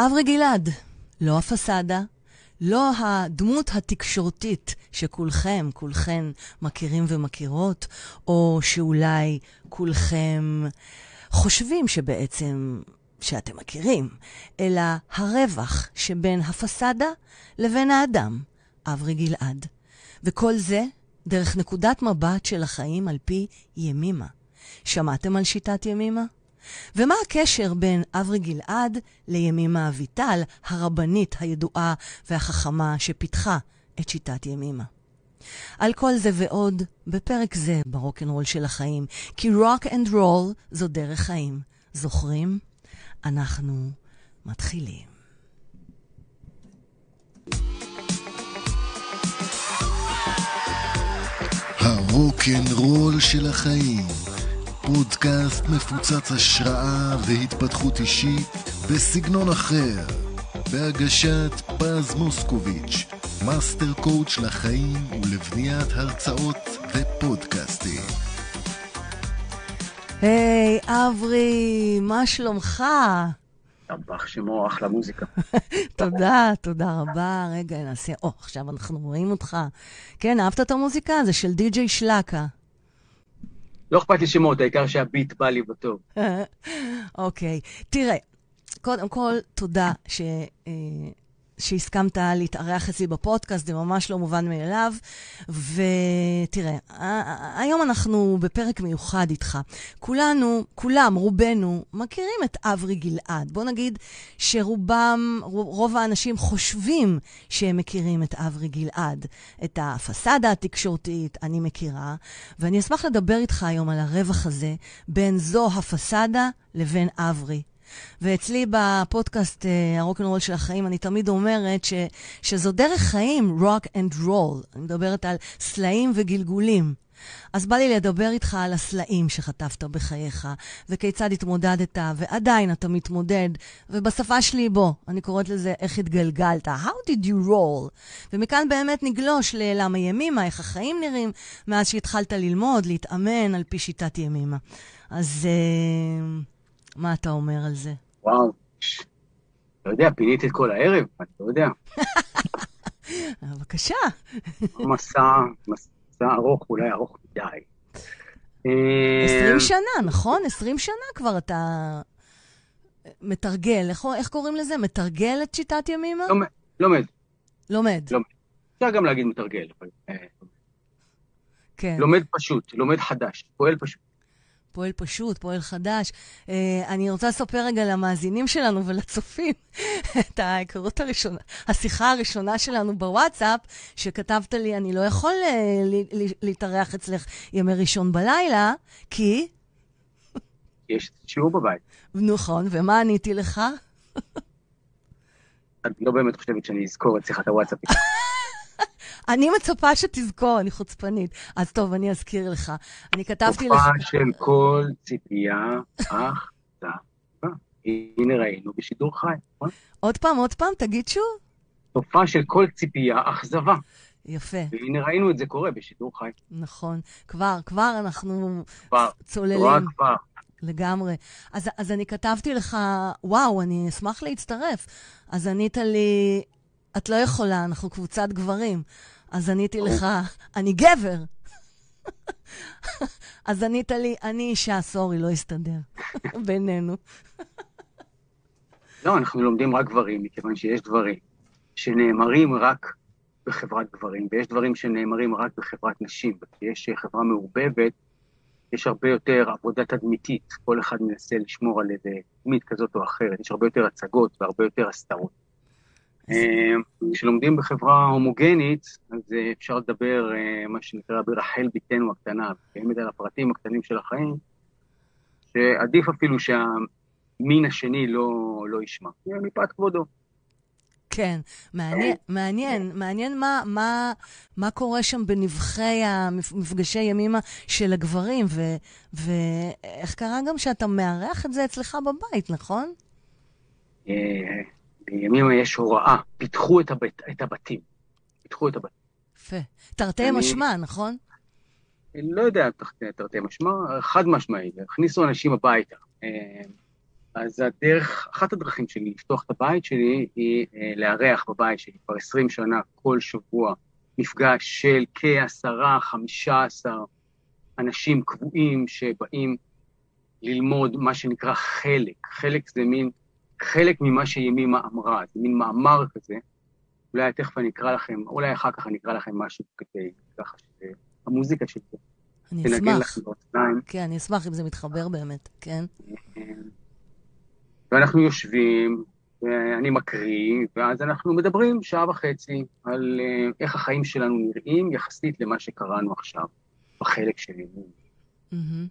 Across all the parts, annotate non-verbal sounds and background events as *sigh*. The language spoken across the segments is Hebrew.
אברי גלעד, לא הפסאדה, לא הדמות התקשורתית שכולכם, כולכן מכירים ומכירות, או שאולי כולכם חושבים שבעצם, שאתם מכירים, אלא הרווח שבין הפסאדה לבין האדם, אברי גלעד. וכל זה דרך נקודת מבט של החיים על פי ימימה. שמעתם על שיטת ימימה? ומה הקשר בין אברי גלעד לימימה אביטל, הרבנית הידועה והחכמה שפיתחה את שיטת ימימה? על כל זה ועוד בפרק זה ברוקנרול של החיים, כי rock and roll זו דרך חיים. זוכרים? אנחנו מתחילים. הרוקנרול של החיים פודקאסט מפוצץ השראה והתפתחות אישית בסגנון אחר, בהגשת פז מוסקוביץ', master coach לחיים ולבניית הרצאות ופודקאסטים. היי, hey, אברי, מה שלומך? טבח שמו אחלה מוזיקה. *laughs* תודה, תודה רבה. רגע, נעשה... או, עכשיו אנחנו רואים אותך. כן, אהבת את המוזיקה? זה של די.ג'יי שלקה. לא אכפת לי שמות, העיקר שהביט בא לי בטוב. *laughs* אוקיי. תראה, קודם כל, תודה ש... שהסכמת להתארח אצלי בפודקאסט, זה ממש לא מובן מאליו. ותראה, היום אנחנו בפרק מיוחד איתך. כולנו, כולם, רובנו, מכירים את אברי גלעד. בוא נגיד שרובם, רוב האנשים חושבים שהם מכירים את אברי גלעד. את הפסאדה התקשורתית אני מכירה, ואני אשמח לדבר איתך היום על הרווח הזה בין זו הפסאדה לבין אברי. ואצלי בפודקאסט הרוקנרול אה, של החיים, אני תמיד אומרת ש, שזו דרך חיים, rock and roll. אני מדברת על סלעים וגלגולים. אז בא לי לדבר איתך על הסלעים שחטפת בחייך, וכיצד התמודדת, ועדיין אתה מתמודד, ובשפה שלי, בוא, אני קוראת לזה איך התגלגלת, How did you roll? ומכאן באמת נגלוש ללמה ימימה, איך החיים נראים, מאז שהתחלת ללמוד, להתאמן על פי שיטת ימימה. אז... Uh... מה אתה אומר על זה? וואו, לא יודע, פינית את כל הערב, אני לא יודע. *laughs* בבקשה. *laughs* מסע, מסע ארוך, אולי ארוך מדי. עשרים שנה, נכון? עשרים שנה כבר אתה מתרגל. איך, איך קוראים לזה? מתרגל את שיטת ימימה? לומד. לומד. לומד. אפשר גם להגיד מתרגל. אה, כן. לומד פשוט, לומד חדש, פועל פשוט. פועל פשוט, פועל חדש. Uh, אני רוצה לספר רגע למאזינים שלנו ולצופים *laughs* את ההיכרות הראשונה, השיחה הראשונה שלנו בוואטסאפ, שכתבת לי, אני לא יכול uh, להתארח אצלך ימי ראשון בלילה, כי... יש שיעור בבית. נכון, ומה עניתי לך? את לא באמת חושבת שאני אזכור את שיחת הוואטסאפ. *laughs* אני מצפה שתזכור, אני חוצפנית. אז טוב, אני אזכיר לך. אני כתבתי לך... תופעה של כל ציפייה, אך, הנה ראינו בשידור חי, נכון? עוד פעם, עוד פעם, תגיד שוב. תופעה של כל ציפייה, אכזבה. יפה. והנה ראינו את זה קורה בשידור חי. נכון. כבר, כבר אנחנו כבר, צוללים. כבר, כבר. לגמרי. אז, אז אני כתבתי לך, וואו, אני אשמח להצטרף. אז ענית לי, את לא יכולה, אנחנו קבוצת גברים. אז עניתי לך, אני גבר. *laughs* אז ענית לי, אני אישה, סורי, לא הסתדר *laughs* בינינו. לא, אנחנו לומדים רק גברים, מכיוון שיש דברים שנאמרים רק בחברת גברים, ויש דברים שנאמרים רק בחברת נשים. כשיש חברה מעורבבת, יש הרבה יותר עבודה תדמיתית, כל אחד מנסה לשמור על איזה תדמית כזאת או אחרת, יש הרבה יותר הצגות והרבה יותר הסתרות. אה, כשלומדים בחברה הומוגנית, אז אה, אפשר לדבר, אה, מה שנקרא, ברחל בתנו הקטנה, באמת על הפרטים הקטנים של החיים, שעדיף אפילו שהמין השני לא, לא ישמע, מפאת כבודו. כן, מעניין, מעניין, מעניין מה, מה, מה קורה שם בנבחי המפגשי ימימה של הגברים, ו, ואיך קרה גם שאתה מארח את זה אצלך בבית, נכון? בימימה יש הוראה, פיתחו את, הבית, את הבתים. פיתחו את הבתים. יפה. תרתי. משמע, נכון? אני לא יודע תרתי משמע, חד משמעי, הכניסו אנשים הביתה. אה, אז הדרך, אחת הדרכים שלי לפתוח את הבית שלי היא אה, לארח בבית שלי כבר 20 שנה, כל שבוע, מפגש של כעשרה, חמישה עשר אנשים קבועים שבאים ללמוד מה שנקרא חלק. חלק זה מין, חלק ממה שימימה אמרה, זה מין מאמר כזה. אולי תכף אני אקרא לכם, אולי אחר כך אני אקרא לכם משהו כדי, ככה שהמוזיקה של זה. אני תנגן אשמח. לכם באוזניים. כן, אני אשמח אם זה מתחבר באמת, כן. ואנחנו יושבים, ואני מקריא, ואז אנחנו מדברים שעה וחצי על אה, איך החיים שלנו נראים יחסית למה שקראנו עכשיו, בחלק שלי. מהמם.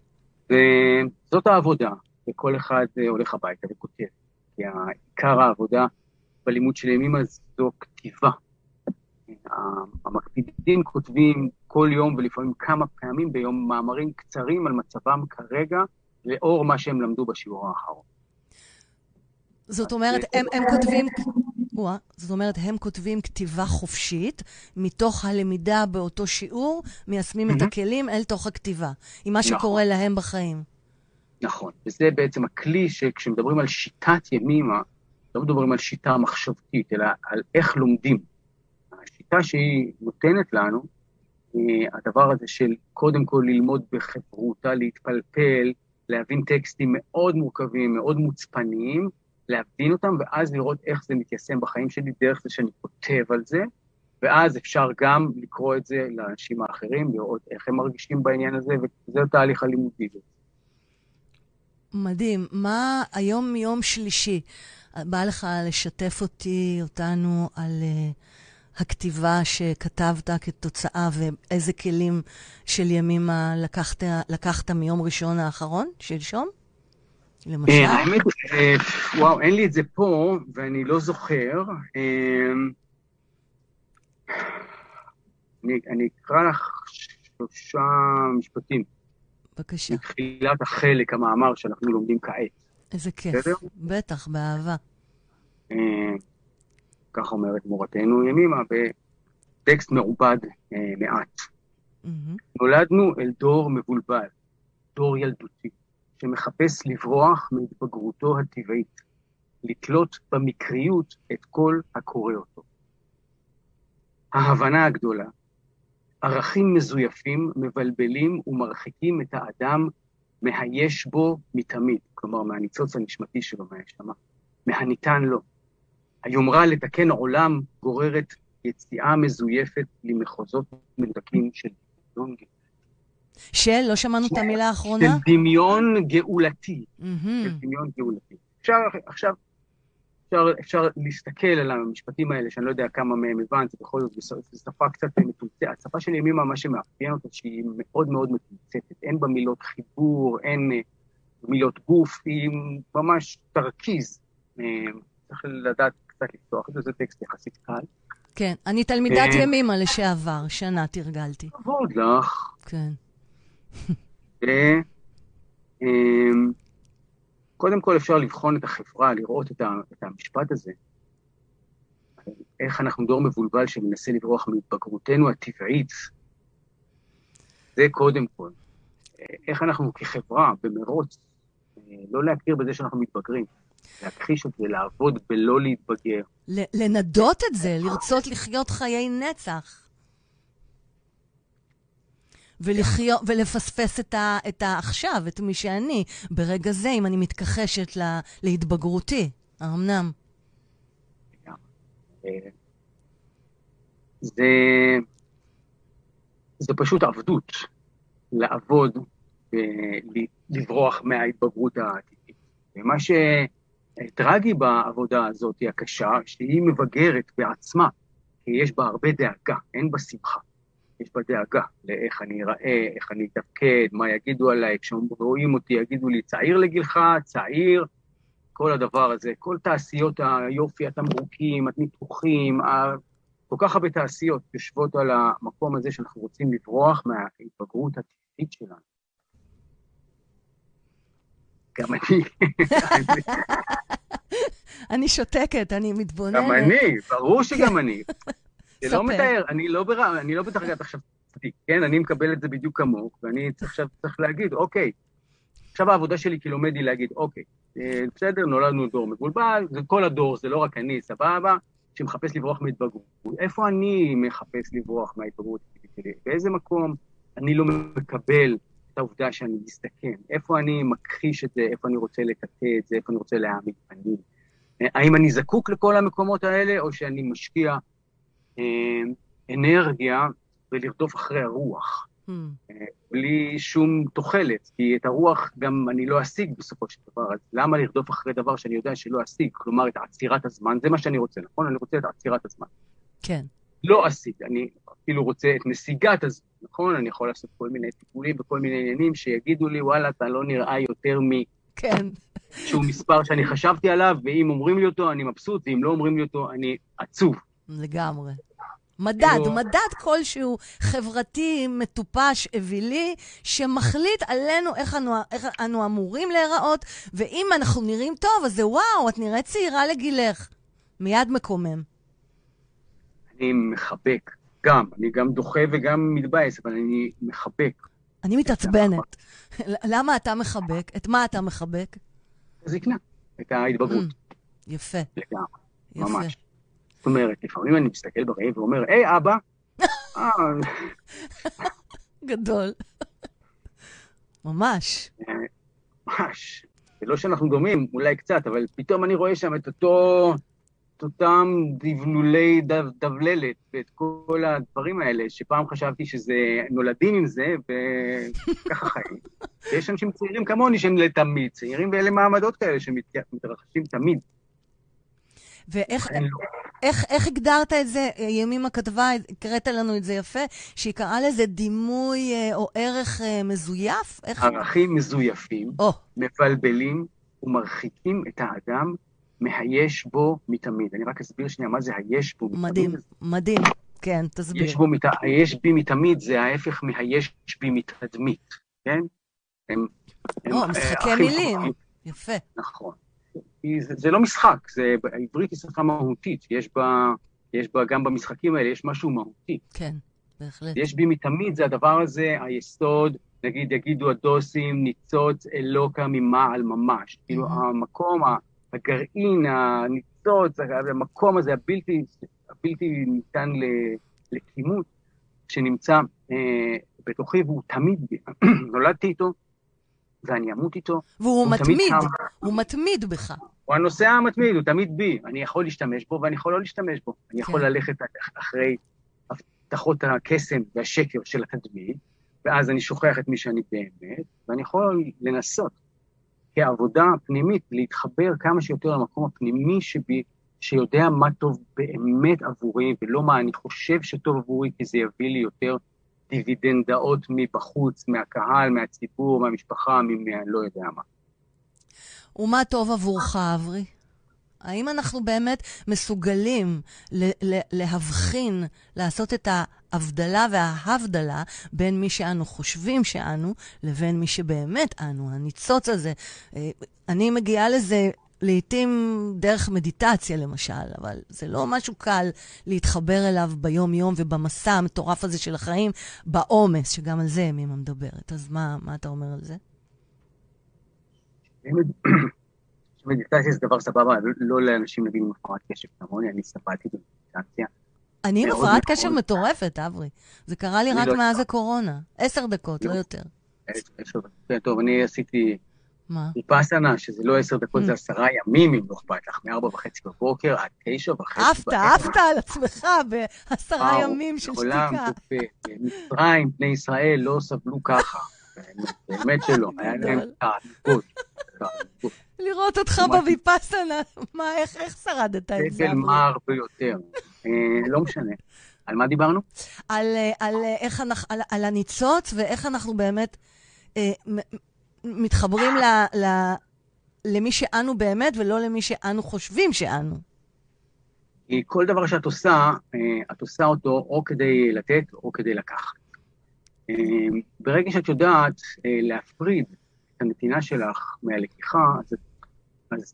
וזאת העבודה, וכל אחד אה, הולך הביתה וכותב. כי עיקר העבודה בלימוד של ימימה זו כתיבה. המקפידים כותבים כל יום ולפעמים כמה פעמים ביום מאמרים קצרים על מצבם כרגע, לאור מה שהם למדו בשיעור האחרון. זאת אומרת, הם, הם כותבים... וואה, זאת אומרת, הם כותבים כתיבה חופשית, מתוך הלמידה באותו שיעור, מיישמים את מהמם. הכלים אל תוך הכתיבה, עם מה נכון. שקורה להם בחיים. נכון, וזה בעצם הכלי שכשמדברים על שיטת ימימה, לא מדברים על שיטה מחשבתית, אלא על איך לומדים. השיטה שהיא נותנת לנו, היא הדבר הזה של קודם כל ללמוד בחברותה, להתפלפל, להבין טקסטים מאוד מורכבים, מאוד מוצפניים, להבין אותם, ואז לראות איך זה מתיישם בחיים שלי, דרך זה שאני כותב על זה, ואז אפשר גם לקרוא את זה לאנשים האחרים, לראות איך הם מרגישים בעניין הזה, וזה התהליך הלימודי. מדהים. מה היום יום שלישי? בא לך לשתף אותי, אותנו, על uh, הכתיבה שכתבת כתוצאה ואיזה כלים של ימימה לקחת, לקחת מיום ראשון האחרון, שלשום? למשל? אה, האמת, אה, וואו, אין לי את זה פה, ואני לא זוכר. אני אקרא לך שלושה משפטים בבקשה. מתחילת החלק, המאמר שאנחנו לומדים כעת. איזה כיף. בסדר? בטח, באהבה. אה, כך אומרת מורתנו ימימה, בטקסט מעובד אה, מעט. מהמם. נולדנו אל דור מבולבל, דור ילדותי, שמחפש לברוח מהתבגרותו הטבעית, לתלות במקריות את כל הקורא אותו. ההבנה הגדולה, ערכים מזויפים מבלבלים ומרחיקים את האדם מהיש בו מתמיד, כלומר מהניצוץ הנשמתי שלו מהנשמה, מהניתן לו. היומרה לתקן עולם גוררת יציאה מזויפת למחוזות מנותקים של דמיון גאולתי. של, לא שמענו את המילה האחרונה? של דמיון גאולתי. מהמם. של דמיון גאולתי. אפשר עכשיו, אפשר, אפשר להסתכל על המשפטים האלה, שאני לא יודע כמה מהם הבנתי, בכל זאת, זו שפה קצת מתומצתת. השפה של ימימה, מה שמאפיין אותה, שהיא מאוד מאוד מתומצתת. אין בה מילות חיבור, אין אה, מילות גוף, היא ממש תרכיז. אה, צריך לדעת קצת לפתוח את זה, זה טקסט יחסית קל. כן. אני תלמידת אה. ימימה לשעבר, שנה תרגלתי. כבוד לך. כן. *laughs* קודם כל אפשר לבחון את החברה, לראות את, ה, את המשפט הזה. איך אנחנו דור מבולבל שמנסה לברוח מהתבגרותנו הטבעית. זה קודם כל. איך אנחנו כחברה, במרוץ, לא להכיר בזה שאנחנו מתבגרים, להכחיש את זה, לעבוד בלא להתבגר. לנדות את זה, לרצות לחיות חיי נצח. ולחיות, ולפספס את, ה, את העכשיו, את מי שאני, ברגע זה, אם אני מתכחשת לה, להתבגרותי. האמנם? אה, זה, זה פשוט עבדות, לעבוד ולברוח מההתבגרות הטבעית. ומה שטרגי בעבודה הזאת, הקשה, שהיא מבגרת בעצמה, כי יש בה הרבה דאגה, אין בה שמחה. יש בה דאגה לאיך אני אראה, איך אני אתפקד, מה יגידו עליי, כשרואים אותי יגידו לי, צעיר לגילך, צעיר, כל הדבר הזה, כל תעשיות היופי, התמרוקים, הניתוחים, כל כך הרבה תעשיות יושבות על המקום הזה שאנחנו רוצים לברוח מההתבגרות הטבעית שלנו. גם אני, *laughs* אני שותקת, אני מתבוננת. גם אני, ברור שגם אני. זה. לא מתאר, אני לא, בר... אני לא בדרגת עכשיו צדיק, כן? אני מקבל את זה בדיוק כמוך, ואני עכשיו צריך להגיד, אוקיי, עכשיו העבודה שלי כלומד היא להגיד, אוקיי, אה, בסדר, נולדנו דור מבולבל, זה כל הדור, זה לא רק אני, סבבה, שמחפש לברוח מהתבגרות. איפה אני מחפש לברוח מההתבגרות שלי? באיזה מקום אני לא מקבל את העובדה שאני מסתכן? איפה אני מכחיש את זה? איפה אני רוצה לטאטא את זה? איפה אני רוצה להעמיד פנים? האם אני זקוק לכל המקומות האלה, או שאני משקיע אה, אנרגיה ולרדוף אחרי הרוח? Hmm. בלי שום תוחלת, כי את הרוח גם אני לא אשיג בסופו של דבר, אז למה לרדוף אחרי דבר שאני יודע שלא אשיג? כלומר, את עצירת הזמן, זה מה שאני רוצה, נכון? אני רוצה את עצירת הזמן. כן. לא אשיג, אני אפילו רוצה את נסיגת הזמן, נכון? אני יכול לעשות כל מיני טיפולים וכל מיני עניינים שיגידו לי, וואלה, אתה לא נראה יותר מ... כן. שהוא מספר שאני חשבתי עליו, ואם אומרים לי אותו, אני מבסוט, ואם לא אומרים לי אותו, אני עצוב. לגמרי. מדד, כאילו... מדד כלשהו חברתי, מטופש, אווילי, שמחליט עלינו איך אנו, איך אנו אמורים להיראות, ואם אנחנו נראים טוב, אז זה וואו, את נראית צעירה לגילך. מיד מקומם. אני מחבק, גם. אני גם דוחה וגם מתבאס, אבל אני מחבק. אני מתעצבנת. למה אתה מחבק? את מה אתה מחבק? את הזקנה, את ההתבגרות. Mm, יפה. לגמרי, ממש. אומרת, לפעמים אני מסתכל בראי ואומר, היי, אבא. *laughs* אה. גדול. ממש. אה, ממש. זה לא שאנחנו דומים, אולי קצת, אבל פתאום אני רואה שם את אותו, את אותם דבלולי דב, דבללת ואת כל הדברים האלה, שפעם חשבתי שזה, נולדים עם זה, וככה *laughs* חיים. ויש אנשים צעירים כמוני שהם לתמיד צעירים, ואלה מעמדות כאלה שמתרחשים תמיד. ואיך לא. איך, איך הגדרת את זה? ימימה כתבה, הקראת לנו את זה יפה, שהיא קראה לזה דימוי אה, או ערך אה, מזויף? איך... ערכים מזויפים, oh. מבלבלים ומרחיקים את האדם מהיש בו מתמיד. אני רק אסביר שנייה מה זה היש בו מתמיד. מדהים, מדהים. כן, תסביר. יש בו מת... היש בי מתמיד זה ההפך מהיש בי מתדמית, כן? הם... הם או, משחקי מילים. יפה. נכון. זה, זה לא משחק, זה, העברית היא שפה מהותית, יש בה, יש בה, גם במשחקים האלה יש משהו מהותי. כן, בהחלט. יש בי מתמיד, זה הדבר הזה, היסוד, נגיד, יגידו הדוסים, ניצוץ אלוקה ממעל ממש. כאילו, המקום, הגרעין, הניצוץ, המקום הזה, הבלתי, הבלתי ניתן לכימות, שנמצא אה, בתוכי, והוא תמיד בי. *clears throat* נולדתי איתו, ואני אמות איתו. והוא מתמיד, הוא, הוא מתמיד בך. הוא הנוסע המתמיד, הוא תמיד בי. אני יכול להשתמש בו ואני יכול לא להשתמש בו. אני יכול כן. ללכת אחרי הבטחות הקסם והשקר של התדמית, ואז אני שוכח את מי שאני באמת, ואני יכול לנסות כעבודה פנימית להתחבר כמה שיותר למקום הפנימי שבי, שיודע מה טוב באמת עבורי, ולא מה אני חושב שטוב עבורי, כי זה יביא לי יותר דיווידנדאות מבחוץ, מהקהל, מהציבור, מהמשפחה, מלא יודע מה. ומה טוב עבורך, אברי? האם אנחנו באמת מסוגלים להבחין, לעשות את ההבדלה וההבדלה בין מי שאנו חושבים שאנו לבין מי שבאמת אנו, הניצוץ הזה. אה, אני מגיעה לזה לעתים דרך מדיטציה למשל, אבל זה לא משהו קל להתחבר אליו ביום-יום ובמסע המטורף הזה של החיים, בעומס, שגם על זה ימימה מדברת. אז מה, מה אתה אומר על זה? *clears throat* מדיטציה זה דבר סבבה, לא, לא לאנשים נגיד עם הפרעת קשב כמוני, אני סבלתי במדיטציה. אני עם הפרעת קשב מטורפת, אברי. זה קרה לי רק לא מאז הקורונה. עשר דקות, לא יותר. טוב, אני עשיתי מה? ויפאסנה, שזה לא עשר דקות, זה mm. עשרה ימים, אם לא אכפת לך, מארבע וחצי בבוקר עד תשע וחצי. עפת, עפת על עצמך בעשרה ימים של שתיקה. עולם מצרים, בני ישראל לא סבלו ככה. באמת שלא, היה *laughs* להם תענוגות. לראות אותך בוויפאסנה, מה, איך שרדת את זה? סגל מר ביותר. אה, לא משנה. על מה דיברנו? על, על, איך, על, על הניצוץ ואיך אנחנו באמת אה, מתחברים ל, ל, למי שאנו באמת ולא למי שאנו חושבים שאנו. כל דבר שאת עושה, אה, את עושה אותו או כדי לתת או כדי לקחת. אה, ברגע שאת יודעת אה, להפריד את הנתינה שלך מהלקיחה, אז, אז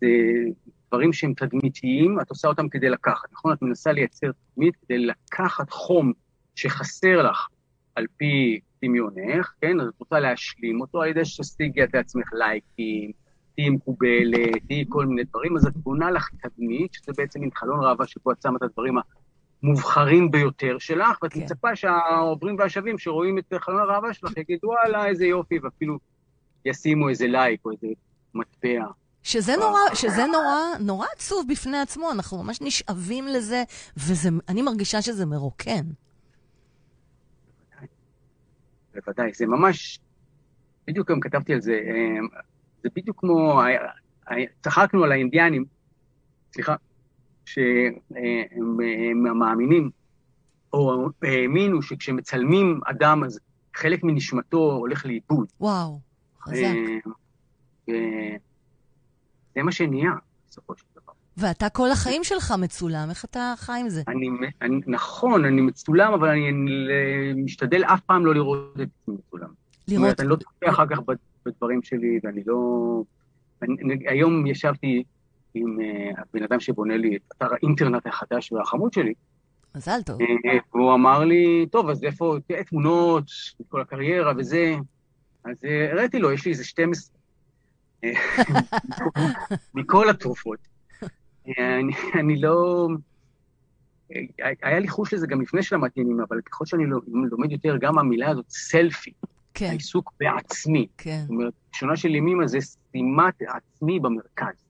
דברים שהם תדמיתיים, את עושה אותם כדי לקחת, נכון? את מנסה לייצר תדמית כדי לקחת חום שחסר לך על פי דמיונך, כן? אז את רוצה להשלים אותו על ידי שתשיגי את לעצמך לייקים, תהיי מקובלת, תהיי כל מיני דברים, אז את בונה לך תדמית, שזה בעצם מין חלון ראווה שבו את שמה את הדברים המובחרים ביותר שלך, ואת כן. מצפה שהעוברים והשבים שרואים את חלון הראווה שלך יגידו, וואלה, איזה יופי, ואפילו ישימו איזה לייק או איזה מטבע. שזה נורא, שזה נורא, נורא עצוב בפני עצמו, אנחנו ממש נשאבים לזה, ואני מרגישה שזה מרוקן. בוודאי, זה ממש, בדיוק גם כתבתי על זה, אה, זה בדיוק כמו, צחקנו על האינדיאנים, סליחה, שהם הם מאמינים, או האמינו שכשמצלמים אדם, אז חלק מנשמתו הולך לאיבוד. וואו, חזק. אה, זה מה שנהיה, בסופו של דבר. ואתה כל החיים שלך מצולם, איך אתה חי עם זה? אני, אני, נכון, אני מצולם, אבל אני משתדל אף פעם לא לראות את עצמי מצולם. לראות... אומרת, אני לא צופה אחר כך בדברים שלי, ואני לא... אני, היום ישבתי עם uh, הבן אדם שבונה לי את אתר האינטרנט החדש והחמוד שלי. מזל טוב. Uh, והוא אמר לי, טוב, אז איפה, תראה תמונות, כל הקריירה וזה. אז uh, הראיתי לו, יש לי איזה 12. *laughs* מכל התרופות. אני, *laughs* אני לא... היה לי חוש לזה גם לפני שלמדתי ימים, אבל ככל שאני לומד יותר, גם המילה הזאת, סלפי, כן. העיסוק בעצמי. כן. זאת אומרת, ראשונה של ימימה זה שימת עצמי במרכז.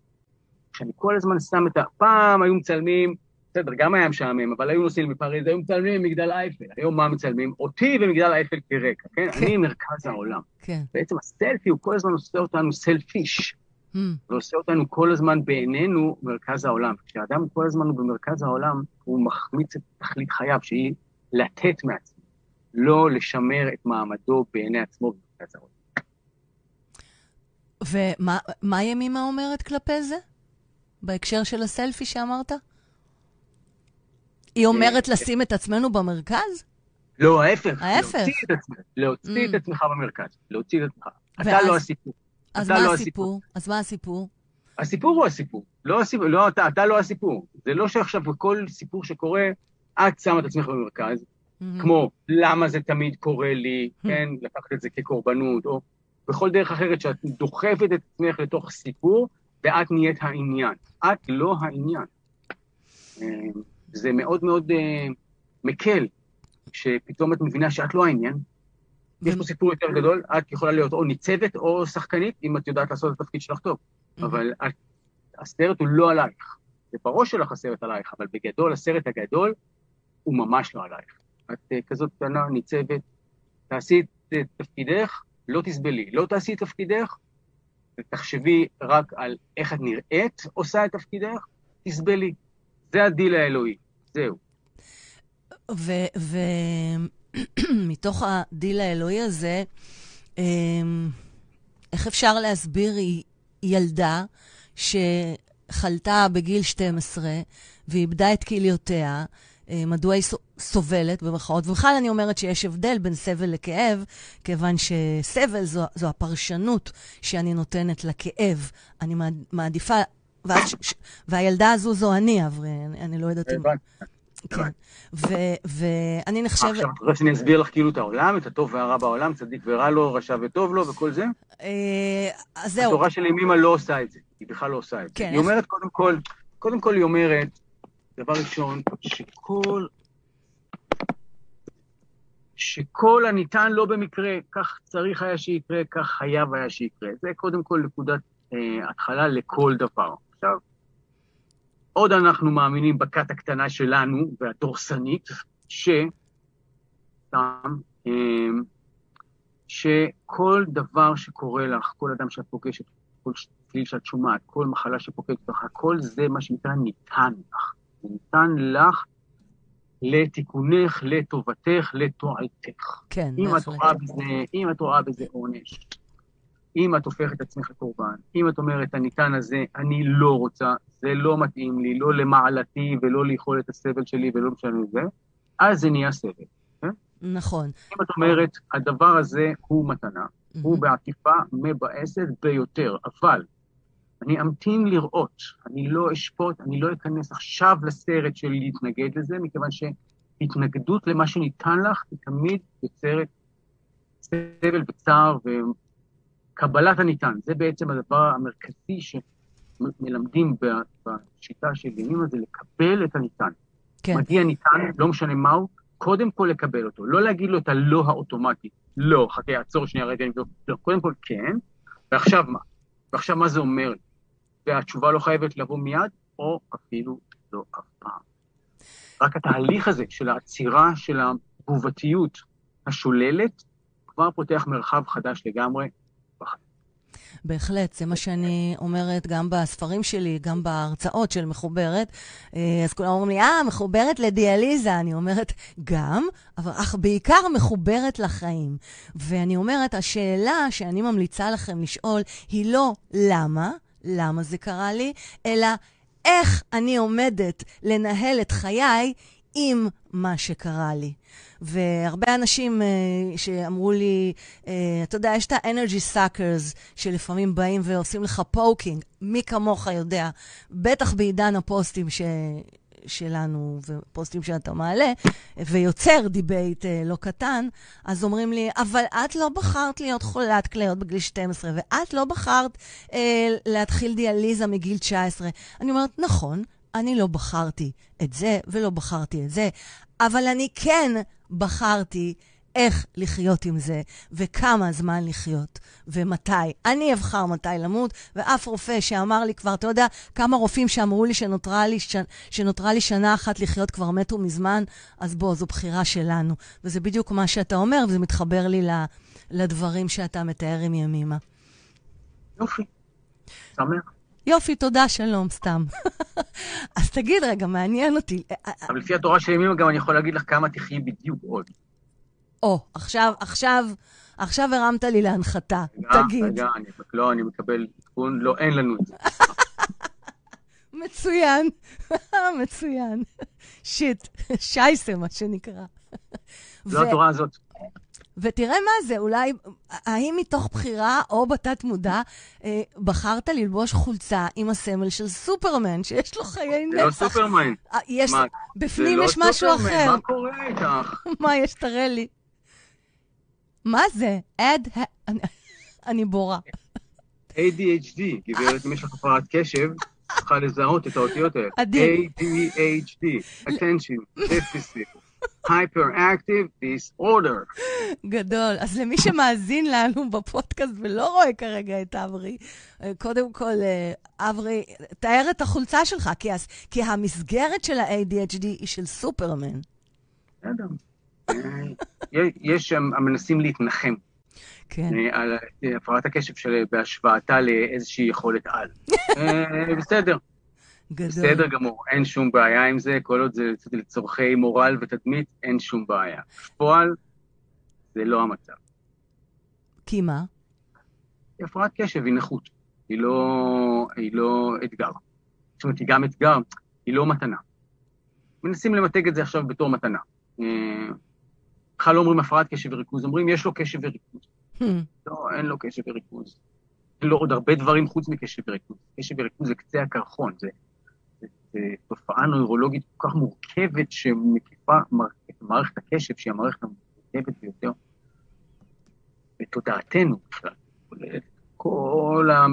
כשאני כל הזמן שם את ה... פעם היו מצלמים, בסדר, גם היה משעמם, אבל היו נוסעים בפריז, היו מצלמים מגדל אייפל. היום מה מצלמים? אותי ומגדל אייפל כרקע, כן? כן. אני מרכז העולם. כן. בעצם הסלפי הוא כל הזמן עושה אותנו סלפיש. Hmm. ועושה אותנו כל הזמן בעינינו מרכז העולם. כשאדם כל הזמן הוא במרכז העולם, הוא מחמיץ את תכלית חייו, שהיא לתת מעצמו, לא לשמר את מעמדו בעיני עצמו במרכז העולם. ומה ימימה אומרת כלפי זה? בהקשר של הסלפי שאמרת? היא אומרת לשים את עצמנו במרכז? לא, ההפך. ההפך. להוציא את עצמך, להוציא את עצמך במרכז. להוציא את עצמך. אתה לא הסיפור. אז מה לא הסיפור? אז מה הסיפור? הסיפור הוא הסיפור. לא הסיפור, לא אתה, אתה לא הסיפור. זה לא שעכשיו בכל סיפור שקורה, את שמה את עצמך במרכז, Mm-hmm. כמו למה זה תמיד קורה לי, כן, לקחת את זה כקורבנות, או בכל דרך אחרת שאת דוחפת את עצמך לתוך סיפור, ואת נהיית העניין. את לא העניין. אה, זה מאוד מאוד אה, מקל, שפתאום את מבינה שאת לא העניין. יש פה סיפור יותר גדול, את יכולה להיות או ניצבת או שחקנית, אם את יודעת לעשות את התפקיד שלך טוב. אבל הסרט הוא לא עלייך. זה בראש שלך הסרט עלייך, אבל בגדול, הסרט הגדול הוא ממש לא עלייך. את אה, כזאת קטנה, ניצבת, תעשי את אה, תפקידך, לא תסבלי. לא תעשי את תפקידך, ותחשבי רק על איך את נראית עושה את תפקידך, תסבלי. זה הדיל האלוהי, זהו. *clears throat* ומתוך הדיל האלוהי הזה, אמ, איך אפשר להסביר ילדה שחלתה בגיל 12 ואיבדה את כליותיה, אה, מדוע היא סובלת, במרכאות. ובכלל אני אומרת שיש הבדל בין סבל לכאב, כיוון שסבל זו, זו הפרשנות שאני נותנת לכאב. אני מעדיפה, ואז, והילדה הזו זו אני, אברי, אני, אני לא יודעת אם... כן, ואני נחשבת... עכשיו, את רוצה שאני אסביר לך כאילו את העולם, את הטוב והרע בעולם, צדיק ורע לו, רשע וטוב לו וכל זה? אז זהו. התורה של ימימה לא עושה את זה, היא בכלל לא עושה את זה. כן, היא אומרת, קודם כל, קודם כל היא אומרת, דבר ראשון, שכל... שכל הניתן לא במקרה, כך צריך היה שיקרה, כך חייב היה שיקרה. זה קודם כל נקודת אה, התחלה לכל דבר. עכשיו, עוד אנחנו מאמינים בכת הקטנה שלנו והדורסנית, ש... אה, שכל דבר שקורה לך, כל אדם שאת פוגשת, כל צליל שאת שומעת, כל מחלה שפוקדת אותך, כל זה מה שנקרא ניתן לך. זה ניתן לך לתיקונך, לטובתך, לתועלתך. כן, אם את רואה בזה, אם את רואה בזה עונש, אם את הופכת את עצמך לקורבן, אם את אומרת, הניתן הזה, אני לא רוצה, זה לא מתאים לי, לא למעלתי ולא ליכולת הסבל שלי ולא משנה זה, אז זה נהיה סבל. כן? נכון. אם את אומרת, הדבר הזה הוא מתנה, הוא בעקיפה מבאסת ביותר, אבל אני אמתין לראות, אני לא אשפוט, אני לא אכנס עכשיו לסרט של להתנגד לזה, מכיוון שהתנגדות למה שניתן לך היא תמיד יוצרת סבל וצער קבלת הניתן, זה בעצם הדבר המרכזי שמלמדים בשיטה של ימימה, זה לקבל את הניתן. כן. מגיע ניתן, לא משנה מהו, קודם כל לקבל אותו. לא להגיד לו את הלא האוטומטי. לא, חכה, עצור שנייה רגע, אני לא, קודם כל כן, ועכשיו מה? ועכשיו מה זה אומר? והתשובה לא חייבת לבוא מיד, או אפילו לא אף פעם. רק התהליך הזה של העצירה של התגובתיות השוללת, כבר פותח מרחב חדש לגמרי בהחלט, זה מה שאני אומרת גם בספרים שלי, גם בהרצאות של מחוברת. אה, אז כולם אומרים לי, אה, מחוברת לדיאליזה. אני אומרת, גם, אבל אך בעיקר מחוברת לחיים. ואני אומרת, השאלה שאני ממליצה לכם לשאול היא לא למה, למה זה קרה לי, אלא איך אני עומדת לנהל את חיי עם מה שקרה לי. והרבה אנשים אה, שאמרו לי, אה, אתה יודע, יש את ה-energy suckers שלפעמים באים ועושים לך poking, מי כמוך יודע, בטח בעידן הפוסטים ש... שלנו ופוסטים שאתה מעלה, ויוצר debate אה, לא קטן, אז אומרים לי, אבל את לא בחרת להיות חולת כליות בגיל 12, ואת לא בחרת אה, להתחיל דיאליזה מגיל 19. אני אומרת, נכון, אני לא בחרתי את זה ולא בחרתי את זה, אבל אני כן בחרתי איך לחיות עם זה, וכמה זמן לחיות, ומתי. אני אבחר מתי למות, ואף רופא שאמר לי כבר, אתה יודע, כמה רופאים שאמרו לי שנותרה לי, ש... שנותרה לי שנה אחת לחיות כבר מתו מזמן, אז בוא, זו בחירה שלנו. וזה בדיוק מה שאתה אומר, וזה מתחבר לי לדברים שאתה מתאר עם ימימה. יופי, שמח. יופי, תודה, שלום, סתם. *laughs* אז תגיד רגע, מעניין אותי. אבל לפי התורה של ימימה גם אני יכול להגיד לך כמה תחי בדיוק עוד. או, עכשיו, עכשיו, עכשיו הרמת לי להנחתה, תגיד. רגע, אני, לא, אני מקבל עדכון, לא, אין לנו את זה. *laughs* מצוין, *laughs* מצוין. שיט, שייסה, מה שנקרא. זו התורה הזאת. ותראה מה זה, אולי, האם מתוך בחירה או בתת-מודע, אה, בחרת ללבוש חולצה עם הסמל של סופרמן, שיש לו חיי נצח? זה לא סופרמן. אה, יש, מה? בפנים יש לא משהו סופרמן, אחר. מה קורה איתך? *laughs* מה יש? תראה לי. מה זה? אד... אני בורה. ADHD, גברת, אם יש לך הפרעת קשב, צריכה לזהות את האותיות האלה. ADHD, attention, deficit. Hyperactive disorder. גדול. אז למי שמאזין לנו בפודקאסט ולא רואה כרגע את אברי, אה, קודם כל, אה, אברי, תאר את החולצה שלך, כי, כי המסגרת של ה-ADHD היא של סופרמן. בסדר. אה, יש שם המנסים להתנחם. כן. על הפרעת הקשב של בהשוואתה לאיזושהי יכולת על. בסדר. גדול. בסדר גמור, אין שום בעיה עם זה, כל עוד זה לצורכי מורל ותדמית, אין שום בעיה. בפועל, זה לא המצב. כי מה? הפרעת קשב, היא נכות. היא לא, היא לא אתגר. זאת אומרת, היא גם אתגר, היא לא מתנה. מנסים למתג את זה עכשיו בתור מתנה. אה, בכלל לא אומרים הפרעת קשב וריכוז, אומרים יש לו קשב וריכוז. Hmm. לא, אין לו קשב וריכוז. אין לו עוד הרבה דברים חוץ מקשב וריכוז. קשב וריכוז זה קצה הקרחון, זה תופעה נוירולוגית כל כך מורכבת שמקיפה את מערכת הקשב, שהיא המערכת המורכבת ביותר בתודעתנו בכלל. כל, ה,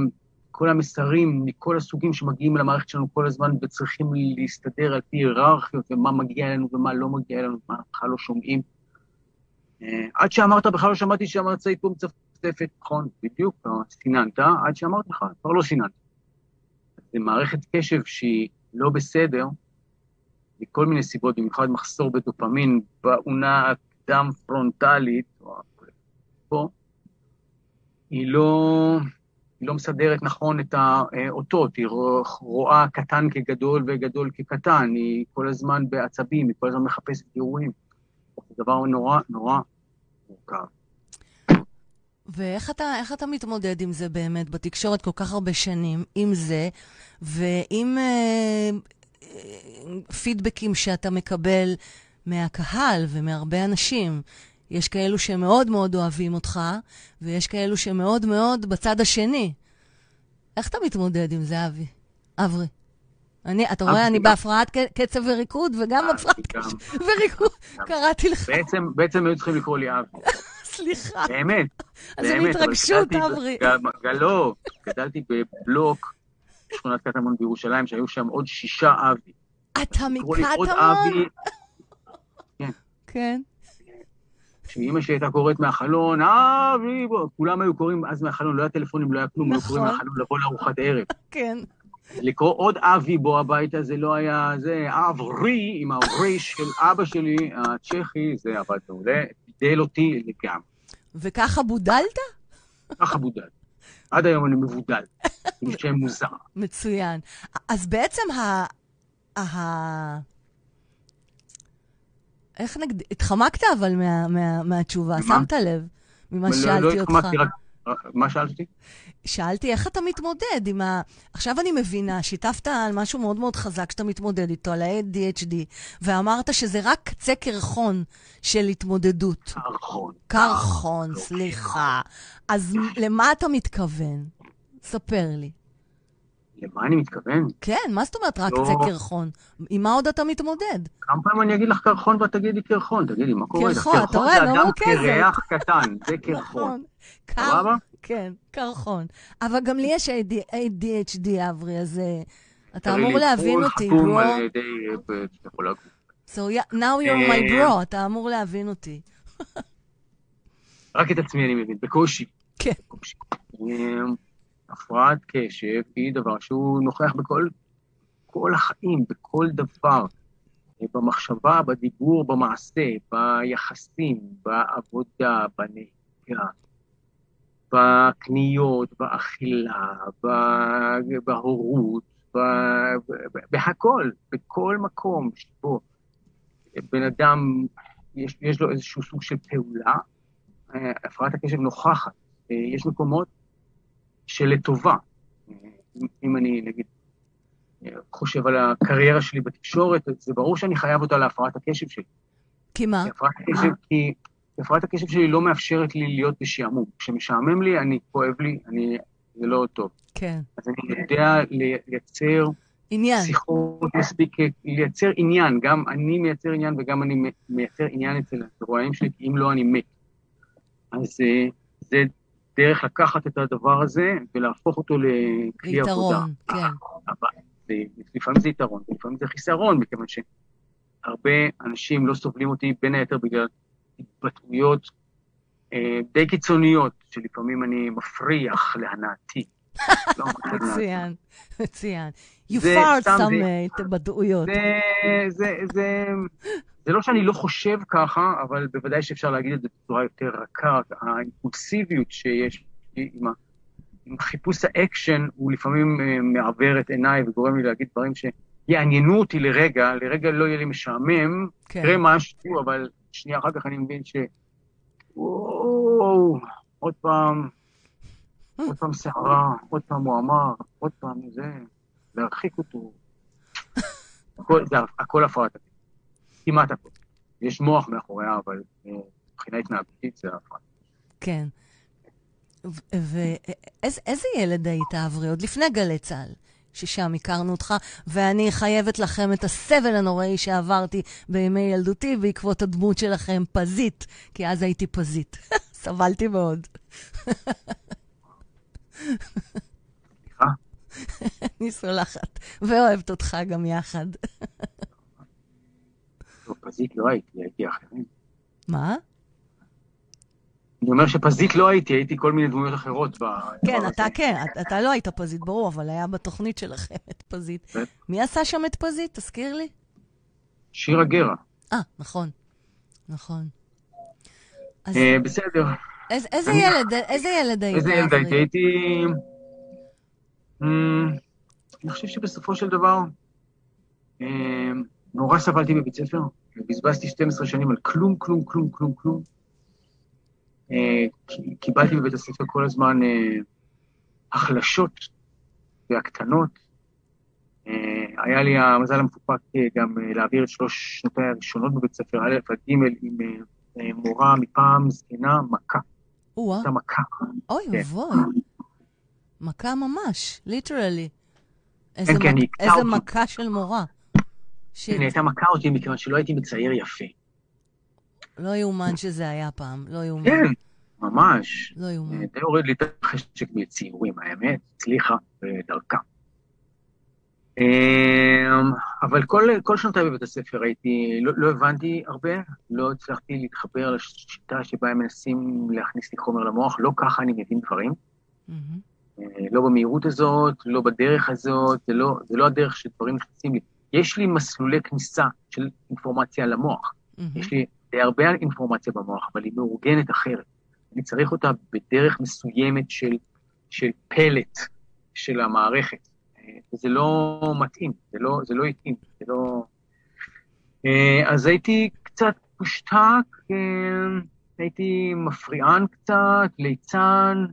כל המסרים מכל הסוגים שמגיעים למערכת שלנו כל הזמן וצריכים להסתדר על פי היררכיות ומה מגיע אלינו ומה לא מגיע אלינו, מה בכלל לא שומעים. אה, עד שאמרת, בכלל לא שמעתי שהמרצאית פה מצפצפת, נכון, בדיוק, סיננת, עד שאמרת לך, כבר לא סיננת. זה מערכת קשב שהיא לא בסדר, מכל מיני סיבות, במיוחד מחסור בדופמין באונה הקדם-פרונטלית, פה, היא לא, היא לא מסדרת נכון את האותות, היא רואה קטן כגדול וגדול כקטן, היא כל הזמן בעצבים, היא כל הזמן מחפשת גירויים. זה דבר נורא נורא מורכב. ואיך אתה, אתה מתמודד עם זה באמת בתקשורת כל כך הרבה שנים, עם זה, ועם אה, אה, פידבקים שאתה מקבל מהקהל ומהרבה אנשים? יש כאלו שמאוד מאוד אוהבים אותך, ויש כאלו שמאוד מאוד בצד השני. איך אתה מתמודד עם זה, אבי? אברי. אני, אתה רואה, אני בהפרעת קצב וריקוד, וגם בהפרעת קצב וריקוד. קראתי לך. בעצם היו צריכים לקרוא לי אבי. סליחה. באמת. אז זה באמת, אבל מהתרגשות, אברי. לא, גדלתי בבלוק, שכונת קטמון בירושלים, שהיו שם עוד שישה אבי. אתה מקטמון? אבי, כן. כשאימא שלי הייתה קוראת מהחלון, אבי, כולם היו קוראים אז מהחלון, לא היה טלפונים, לא היה כלום, היו נכון. קוראים מהחלון לבוא לארוחת ערב. כן. לקרוא עוד אבי בו הביתה, זה לא היה, זה אברי, עם הריש של אבא שלי, הצ'כי, זה עבד מעולה, גידל אותי לגמרי. וככה בודלת? ככה בודל. עד היום אני מבודל, עם שם מוזר. מצוין. אז בעצם ה... ה... איך נגד... התחמקת אבל מה, מה, מהתשובה? שמת לב ממה לא- לא ששאלתי אותך. התחמקתי, רק- מה שאלת אותי? שאלתי איך אתה מתמודד עם ה... עכשיו אני מבינה, שיתפת על משהו מאוד מאוד חזק שאתה מתמודד איתו, על ה-ADHD, ואמרת שזה רק קצה קרחון של התמודדות. קרחון. קרחון, לא, סליחה. אז למה אתה מתכוון? ספר לי. למה אני מתכוון? כן, מה זאת אומרת רק לא. קצה קרחון? עם מה עוד אתה מתמודד? כמה פעמים אני אגיד לך קרחון ואת תגידי קרחון? תגידי, מה קורה? קרחון, אתה רואה, זה לא אדם מרוכזת. קרח קטן, זה *laughs* קרחון. נכון. קר... סבבה? כן, קרחון. אבל גם לי יש ADHD, אברי, אז אה, אתה אמור להבין אותי, ברו. אה. So yeah, now you're my אה, bro, אתה אמור להבין אותי. רק את עצמי אני מבין, בקושי. כן. הפרעת קשב היא דבר שהוא נוכח בכל כל החיים, בכל דבר. במחשבה, בדיבור, במעשה, ביחסים, בעבודה, בנהיגה, בקניות, באכילה, בהורות, ב- ב- בהכל, בכל מקום שבו בן אדם, יש, יש לו איזשהו סוג של פעולה, אה, הפרעת הקשב נוכחת. אה, יש מקומות שלטובה. אם- אני, נגיד, חושב על הקריירה שלי בתקשורת, זה ברור שאני חייב אותה להפרעת הקשב שלי. כי מה? הפרעת הקשב, כי הפרעת הקשב שלי לא מאפשרת לי להיות בשעמום. כשמשעמם לי, אני, כואב לי, אני, זה לא טוב. כן. אז אני יודע לייצר עניין. שיחות מספיק, לייצר עניין, גם אני מייצר עניין וגם אני מייצר עניין אצל הרואיינים שלי, כי אם לא, אני מת. אז אה, זה דרך לקחת את הדבר הזה ולהפוך אותו לכלי עבודה. יתרון, כן. אבל זה, לפעמים זה יתרון, ולפעמים זה חיסרון, מכיוון שהרבה אנשים לא סובלים אותי, בין היתר בגלל התבטאויות אה, די קיצוניות, שלפעמים אני מפריח להנאתי. *laughs* לא מצוין, מצוין. You fart some אה, התבטאויות. זה, זה, זה, זה לא שאני לא חושב ככה, אבל בוודאי שאפשר להגיד את זה בצורה יותר רכה. האימפולסיביות שיש לי עם, ה, עם חיפוש האקשן, הוא לפעמים אה, מעוור את עיניי וגורם לי להגיד דברים שיעניינו אותי לרגע, לרגע לא יהיה לי משעמם, כן. תראה משהו, אבל שנייה אחר כך אני מבין ש... וואו, עוד פעם, עוד פעם סערה, עוד פעם הוא אמר, עוד פעם זה, להרחיק אותו. *laughs* הכל, זה הכל הפרעת. כמעט הכל. יש מוח מאחוריה, אבל אה, מבחינה התנהגותית זה הפרעת. כן. ואיזה ילד היית, אברי? עוד לפני גלי צה"ל, ששם הכרנו אותך, ואני חייבת לכם את הסבל הנוראי שעברתי בימי ילדותי בעקבות הדמות שלכם, פזית, כי אז הייתי פזית. *laughs* סבלתי מאוד. *laughs* אני סולחת, ואוהבת אותך גם יחד. *laughs* פזית לא הייתי, הייתי אחרים. מה? אני אומר שפזית לא הייתי, הייתי כל מיני דמויות אחרות. בדבר כן. אתה כן, אתה- לא היית פזית, ברור, אבל היה בתוכנית שלכם את פזית. כן. מי עשה שם את פזית? תזכיר לי. שירה גרה. אה, נכון. נכון. אז אה, בסדר. איזה ילד, איזה ילד היית? איזה ילד? הייתי? הייתי... אמ, אני חושב שבסופו של דבר, אמ, נורא סבלתי בבית ספר, ובזבזתי 12 שנים על כלום, כלום, כלום, כלום, כלום. אה, קיבלתי בבית הספר כל הזמן אה, החלשות והקטנות. אה, היה לי המזל המפוקפק אה, גם להעביר את שלוש שנותיי הראשונות בבית ספר, א' עד ג', עם מורה מפעם זקנה, מכה. או-אה, הייתה מכה. אוי כן. ואבוי. מכה ממש, ליטרלי. איזה כן, כן, מק- הכתה איזה. מכה של מורה. שיט, היא הייתה מכה אותי מכיוון שלא הייתי מצייר יפה. לא יאומן שזה היה פעם, לא יאומן. כן, ממש. לא יאומן. די הוריד לי את החשק בציורים, האמת, הצליחה בדרכה. אמ, אבל כל, כל שנותיי בבית הספר הייתי, לא, לא הבנתי הרבה, לא הצלחתי להתחבר לשיטה שבה הם מנסים להכניס לי חומר למוח, לא ככה אני מבין דברים. אה, לא במהירות הזאת, לא בדרך הזאת, זה לא, זה לא הדרך שדברים נכנסים לי. יש לי מסלולי כניסה של אינפורמציה למוח. מהמם. יש לי די הרבה אינפורמציה במוח, אבל היא מאורגנת אחרת. אני צריך אותה בדרך מסוימת של, של פלט של המערכת. אה, וזה לא מתאים, זה לא, זה לא התאים, זה לא... אה, אז הייתי קצת מושתק, אה, הייתי מפריען קצת, ליצן,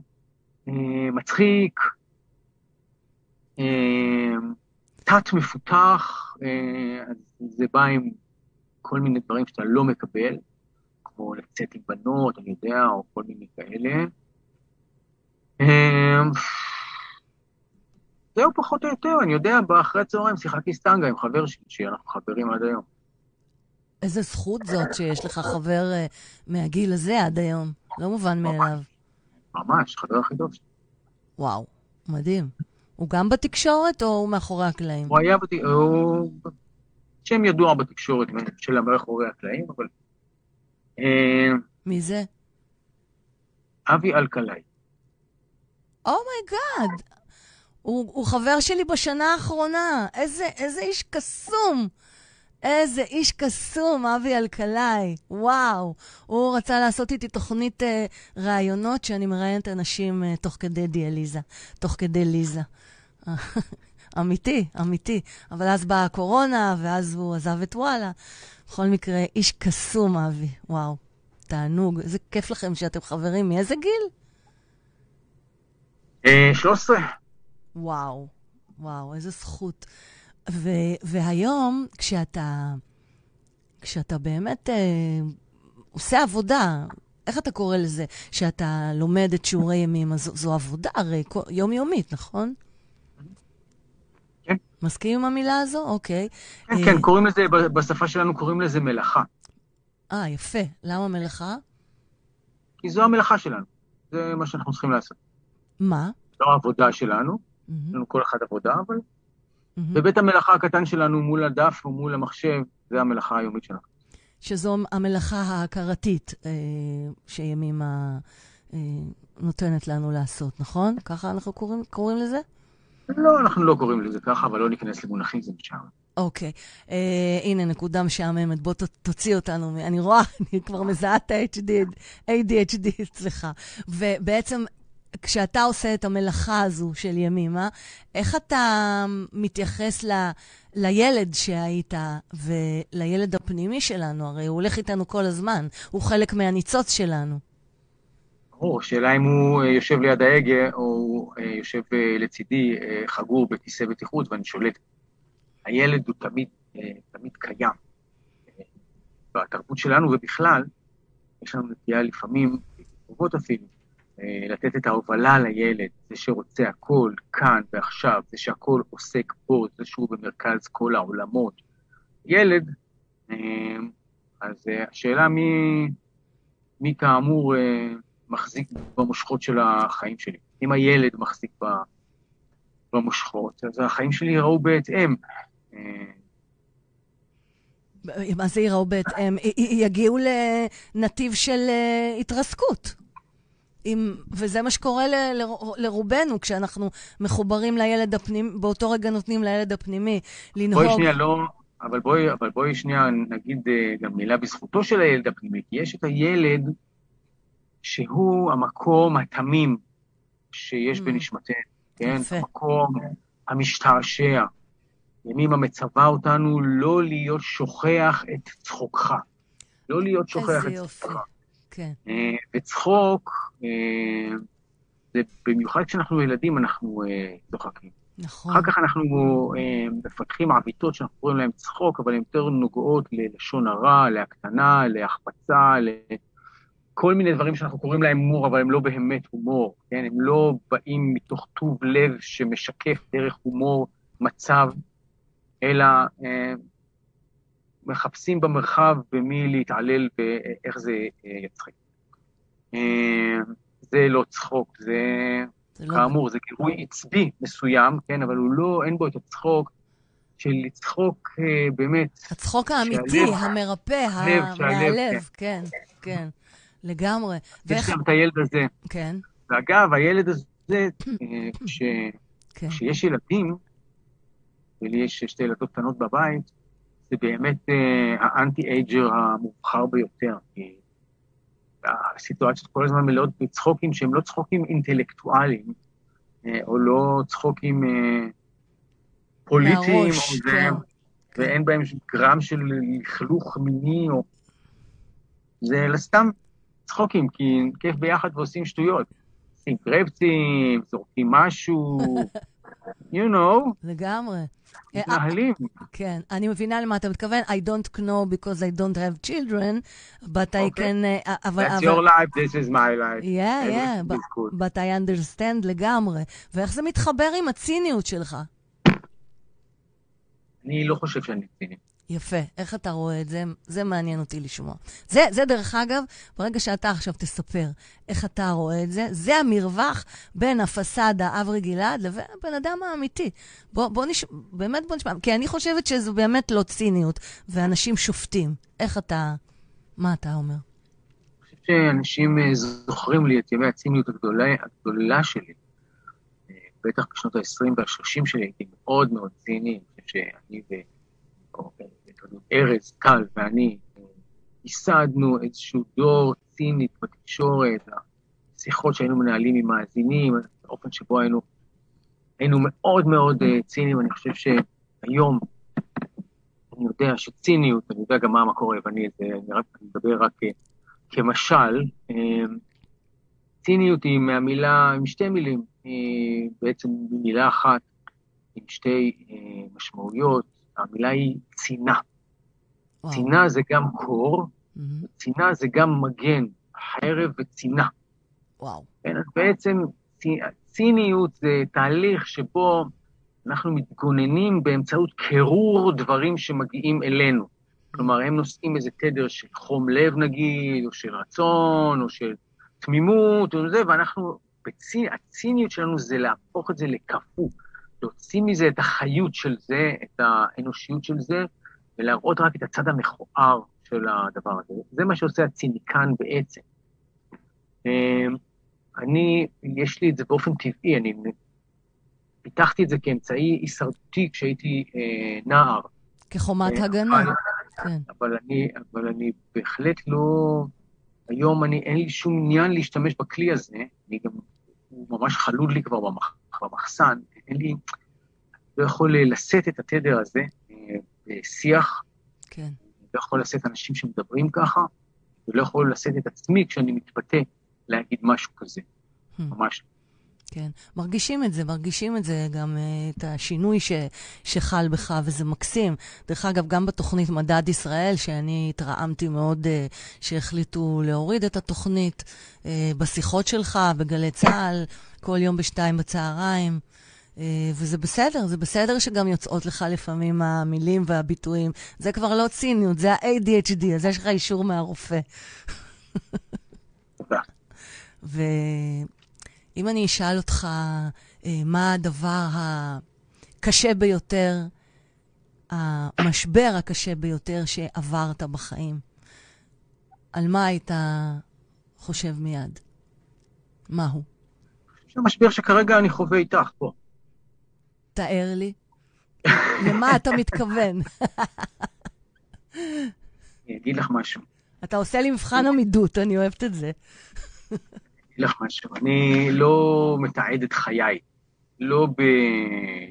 מצחיק, אה, תת מפותח, אה, אז זה בא עם כל מיני דברים שאתה לא מקבל, כמו לצאת עם בנות, אני יודע, או כל מיני כאלה. אה, זהו פחות או יותר, אני יודע, באחרי הצהריים שיחקתי סטנגה עם חבר שלי, שאנחנו חברים עד היום. איזה זכות זאת שיש לך חבר אה, מהגיל הזה עד היום. לא מובן מאליו. ממש, חבר הכי טוב שלי. וואו, מדהים. הוא גם בתקשורת או הוא מאחורי הקלעים? הוא היה, בת... הוא שם ידוע בתקשורת של מאחורי הקלעים, אבל... אה, מי זה? אבי אלקלעי. Oh my God! הוא, הוא חבר שלי בשנה האחרונה. איזה, איזה איש קסום. איזה איש קסום, אבי אלקלעי. וואו. הוא רצה לעשות איתי תוכנית אה, ראיונות שאני מראיינת אנשים אה, תוך כדי דיאליזה, תוך כדי ליזה. *laughs* אמיתי, אמיתי. אבל אז באה הקורונה, ואז הוא עזב את וואלה. בכל מקרה, איש קסום, אבי. וואו. תענוג. איזה כיף לכם שאתם חברים. מאיזה גיל? אה, 13. וואו, וואו, איזה זכות. ו, והיום, כשאתה, כשאתה באמת אה, עושה עבודה, איך אתה קורא לזה? שאתה לומד את שיעורי ימים, אז זו, זו עבודה הרי יומיומית, נכון? כן. מסכים עם המילה הזו? אוקיי. כן, אה, כן, קוראים לזה, בשפה שלנו קוראים לזה מלאכה. אה, יפה. למה מלאכה? כי זו המלאכה שלנו. זה מה שאנחנו צריכים לעשות. מה? זו העבודה שלנו, יש מהמם, לנו כל אחד עבודה, אבל מהמם. בבית המלאכה הקטן שלנו מול הדף או מול המחשב, זה המלאכה היומית שלנו. שזו המלאכה ההכרתית אה, שימימה אה, נותנת לנו לעשות, נכון? ככה אנחנו קוראים, קוראים לזה? לא, אנחנו לא קוראים לזה ככה, אבל לא ניכנס למונחים, זה משם. אוקיי. אה, הנה, נקודה משעממת. בוא ת, תוציא אותנו. אני רואה, *laughs* אני כבר מזהה את ה-HD, ADHD אצלך. ובעצם, כשאתה עושה את המלאכה הזו של ימימה, איך אתה מתייחס ל, לילד שהיית ולילד הפנימי שלנו? הרי הוא הולך איתנו כל הזמן. הוא חלק מהניצוץ שלנו. ברור, שאלה אם הוא אה, יושב ליד ההגה, או הוא אה, יושב אה, לצידי אה, חגור בכיסא בטיחות ואני שולט. הילד הוא תמיד, אה, תמיד קיים. אה, בתרבות שלנו ובכלל, יש לנו נטייה לפעמים, קרובות אפילו, אה, לתת את ההובלה לילד, זה שרוצה הכל כאן ועכשיו, זה שהכל עוסק בו, זה שהוא במרכז כל העולמות. ילד, אה, אז אה, השאלה מי, מי כאמור אה, מחזיק במושכות של החיים שלי. אם הילד מחזיק במושכות, אז החיים שלי ייראו בהתאם. אה, מה זה ייראו בהתאם? יגיעו לנתיב של אה, התרסקות. עם, וזה מה שקורה ל, ל, לרובנו כשאנחנו מחוברים לילד הפנימי, באותו רגע נותנים לילד הפנימי לנהוג. בואי שנייה, לא... אבל בואי, אבל בואי שנייה נגיד אה, גם מילה בזכותו של הילד הפנימי, כי יש את הילד שהוא המקום התמים שיש Mm. בנשמתנו, כן? יפה. המקום המשתעשע. ימימה מצווה אותנו לא להיות שוכח את צחוקך. לא להיות שוכח את. צחוקך. כן. אה, וצחוק, אה, זה במיוחד כשאנחנו ילדים אנחנו אה, צוחקים. נכון. אחר כך אנחנו מפתחים עוויתות שאנחנו קוראים להן צחוק, אבל הן יותר נוגעות ללשון הרע, להקטנה, להחפצה, לכל מיני דברים שאנחנו קוראים להם הומור, אבל הם לא באמת הומור, כן? הם לא באים מתוך טוב לב שמשקף דרך הומור מצב, אלא מחפשים במרחב במי להתעלל ואיך זה אה, יצחיק. אה, זה לא צחוק, זה, זה לא... כאמור, זה גירוי עצבי מסוים, כן, אבל הוא לא, אין בו את הצחוק של לצחוק אה, באמת. הצחוק האמיתי, שהלב- המרפא, הלב, מהלב, כן, כן, לגמרי. יש ואיך... גם את הילד הזה. כן, ואגב, הילד הזה, כש- כן. כשיש ילדים, ולי יש שתי ילדות קטנות בבית, זה באמת אה, האנטי-אייג'ר המובחר ביותר. הסיטואציות כל הזמן מלאות בצחוקים שהם לא צחוקים אינטלקטואליים, אה, או לא צחוקים אה, פוליטיים, או זה, כן. ואין בהם גרם של לכלוך מיני, או... זה סתם צחוקים, כי כיף ביחד ועושים שטויות. עושים קרפצים, זורקים משהו, *laughs* you know, לגמרי. אה, מתנהלים. כן, אני מבינה למה אתה מתכוון. I don't know because I don't have children, but I אוקיי. can... אה, אבל... That's אבל- your life, this is my life. Yeah, yeah, good. but I understand לגמרי. ואיך זה מתחבר עם הציניות שלך? אני לא חושב שאני ציני. יפה, איך אתה רואה את זה? זה מעניין אותי לשמוע. זה, זה דרך אגב, ברגע שאתה עכשיו תספר איך אתה רואה את זה, זה המרווח בין הפסאדה אברי גלעד לבין הבן אדם האמיתי. בוא, בוא נשמע, באמת בוא נשמע, כי אני חושבת שזו באמת לא ציניות, ואנשים שופטים. איך אתה, מה אתה אומר? שאנשים אה, זוכרים לי את ימי הציניות הגדולה, הגדולה שלי. אה, בטח בשנות ה-20 וה-30 שלי הייתי מאוד מאוד ציני. אני חושב שאני ו... ארז, טל ואני אה, ייסדנו איזשהו דור צינית בתקשורת, השיחות שהיינו מנהלים עם מאזינים, האופן שבו היינו, היינו מאוד מאוד אה, ציניים. אני חושב שהיום אני יודע שציניות, אני יודע גם מה המקור היווני אני רק אני מדבר רק אה, כמשל, ציניות היא מהמילה, עם שתי מילים, בעצם מילה אחת, עם שתי משמעויות, המילה היא צינה. וואו. צינה זה גם קור, מהמם. צינה זה גם מגן, חרב וצינה. וואו. כן, אז בעצם צי- ציניות זה תהליך שבו אנחנו מתגוננים באמצעות קירור דברים שמגיעים אלינו. כלומר, הם נושאים איזה תדר של חום לב נגיד, או של רצון, או של תמימות, או זה, ואנחנו, בצי, הציניות שלנו זה להפוך את זה לקפוא, להוציא מזה את החיות של זה, את האנושיות של זה, ולהראות רק את הצד המכוער של הדבר הזה. זה מה שעושה הציניקן בעצם. אמ, אני, יש לי את זה באופן טבעי, אני פיתחתי את זה כאמצעי הישרדותי כשהייתי אה, נער. כחומת אה, הגנה. אבל- כן. אבל אני, אבל אני בהחלט לא... היום אני, אין לי שום עניין להשתמש בכלי הזה, אני גם, הוא ממש חלוד לי כבר במח, במחסן, אין לי, לא יכול לשאת את התדר הזה אה, בשיח, כן. לא יכול לשאת אנשים שמדברים ככה, ולא יכול לשאת את עצמי כשאני מתפתה להגיד משהו כזה, Hmm. ממש. כן, מרגישים את זה, מרגישים את זה, גם uh, את השינוי ש, שחל בך, וזה מקסים. דרך אגב, גם בתוכנית מדד ישראל, שאני התרעמתי מאוד uh, שהחליטו להוריד את התוכנית, uh, בשיחות שלך, בגלי צה"ל, כל יום בשתיים בצהריים. Uh, וזה בסדר, זה בסדר שגם יוצאות לך לפעמים המילים והביטויים. זה כבר לא ציניות, זה ה-ADHD, אז יש לך אישור מהרופא. תודה. ואם אני אשאל אותך אה, מה הדבר הקשה ביותר, המשבר הקשה ביותר שעברת בחיים, על מה היית חושב מיד? מהו? זה משבר שכרגע אני חווה איתך פה. תאר לי. למה אתה מתכוון? אני אגיד לך משהו. אתה עושה לי מבחן עמידות, אני אוהבת את זה. אגיד לך משהו, אני לא מתעד את חיי, לא, ב...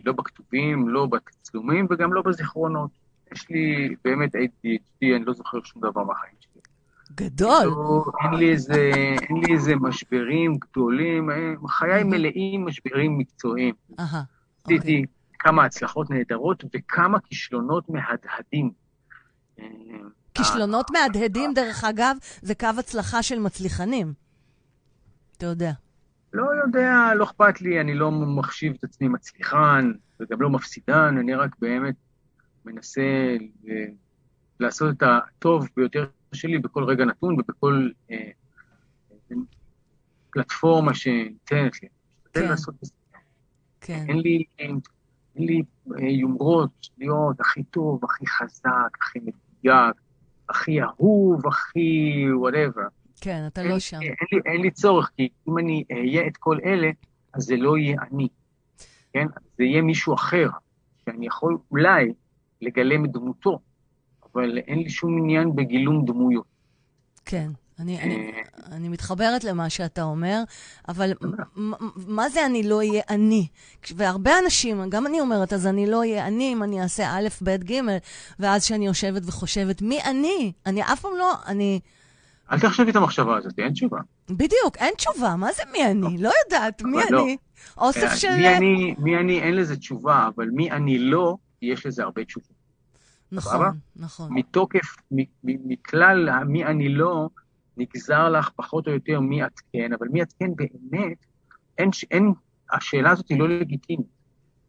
לא בכתובים, לא בתצלומים וגם לא בזיכרונות. יש לי באמת ADHD, אני לא זוכר שום דבר מהחיים שלי. גדול. לא, אין, לי איזה, אין לי איזה משברים גדולים, אה, חיי מלאים משברים מקצועיים. אוקיי. עשיתי כמה הצלחות נהדרות וכמה כישלונות מהדהדים. אה, כישלונות מהדהדים, דרך אגב, זה קו הצלחה של מצליחנים. אתה יודע. לא יודע, לא אכפת לי, אני לא מחשיב את עצמי מצליחן וגם לא מפסידן, אני רק באמת מנסה לעשות את הטוב ביותר שלי בכל רגע נתון ובכל... אה, בפלטפורמה שניתנת לי. כן. לעשות את זה. כן, אין לי, אין לי אה, יומרות להיות הכי טוב, הכי חזק, הכי מדויק, הכי אהוב, הכי וואטאבר. כן, אתה אין, לא שם. אין, לי, אין לי צורך, כי אם אני אהיה את כל אלה, אז זה לא יהיה אני, כן? זה יהיה מישהו אחר, שאני יכול אולי לגלם את דמותו, אבל אין לי שום עניין בגילום דמויות. כן. אני, אני, אה, אני מתחברת למה שאתה אומר, אבל מה זה אני לא אהיה אני? והרבה אנשים, גם אני אומרת, אז אני לא אהיה אני אם אני אעשה א', ב', ג', ואז שאני יושבת וחושבת, מי אני? אני אף פעם לא, אני... אל תחשבי את המחשבה הזאת, אין תשובה. בדיוק, אין תשובה, מה זה מי אני? לא יודעת, מי לא. אני? אוסף אה, של... מי אני, מי אני, אין לזה תשובה, אבל מי אני לא, יש לזה הרבה תשובות. נכון? נכון. מתוקף, מכלל המי אני לא, נגזר לך פחות או יותר מי את כן, אבל מי את כן באמת, אין, אין, השאלה הזאת היא לא לגיטימית.